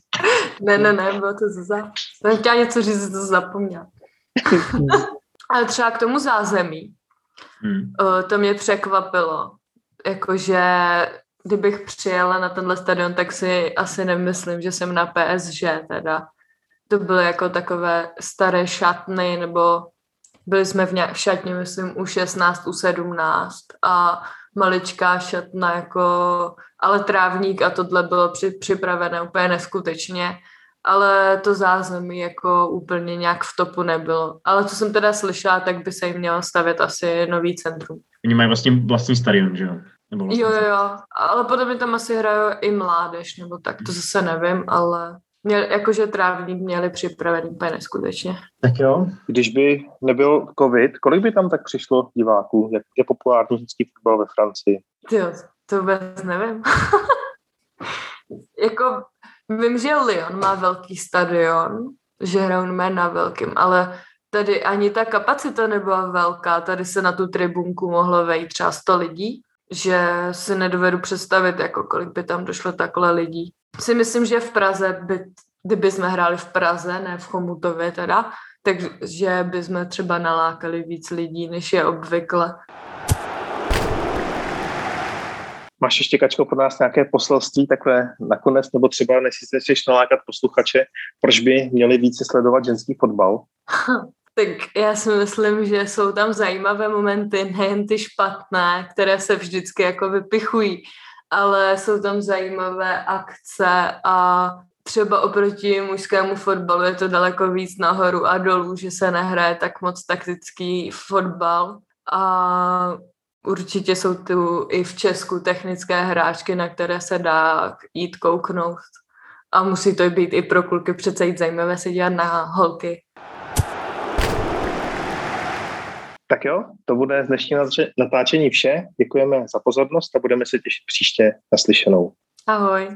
D: ne, ne, ne, bylo to za zápas. Jsem chtěla něco říct, to zapomněla. Ale třeba k tomu zázemí, hmm. Eh, to mě překvapilo. Jakože kdybych přijela na tenhle stadion, tak si asi nemyslím, že jsem na PSG teda. To byly jako takové staré šatny, nebo byli jsme v, nějak, v šatně, myslím, u 16, u 17 a maličká šatna, jako, ale trávník a tohle bylo při, připravené úplně neskutečně, ale to zázemí jako úplně nějak v topu nebylo. Ale co jsem teda slyšela, tak by se jim mělo stavět asi nový centrum.
B: Oni mají vlastně vlastní stadion, že jo?
D: Nebo vlastně jo, jo, jo, ale potom mi tam asi hrajou i mládež, nebo tak, to zase nevím, ale měl, jakože trávník měli připravený úplně neskutečně.
A: Tak jo. Když by nebyl covid, kolik by tam tak přišlo diváků? Jak je populární ženský fotbal ve Francii?
D: Jo, to vůbec nevím. jako vím, že Lyon má velký stadion, že hrajou na velkým, ale tady ani ta kapacita nebyla velká. Tady se na tu tribunku mohlo vejít třeba 100 lidí, že si nedovedu představit, jako kolik by tam došlo takhle lidí si myslím, že v Praze, by, kdyby jsme hráli v Praze, ne v Chomutově teda, takže by jsme třeba nalákali víc lidí, než je obvykle.
A: Máš ještě, Kačko, pro nás nějaké poselství takové nakonec, nebo třeba než si chceš nalákat posluchače, proč by měli více sledovat ženský fotbal?
D: Tak já si myslím, že jsou tam zajímavé momenty, nejen ty špatné, které se vždycky jako vypichují, ale jsou tam zajímavé akce a třeba oproti mužskému fotbalu je to daleko víc nahoru a dolů, že se nehraje tak moc taktický fotbal a určitě jsou tu i v Česku technické hráčky, na které se dá jít kouknout a musí to být i pro kulky přece jít zajímavé se dělat na holky.
A: Tak jo, to bude z dnešního natáčení vše. Děkujeme za pozornost a budeme se těšit příště naslyšenou.
D: Ahoj.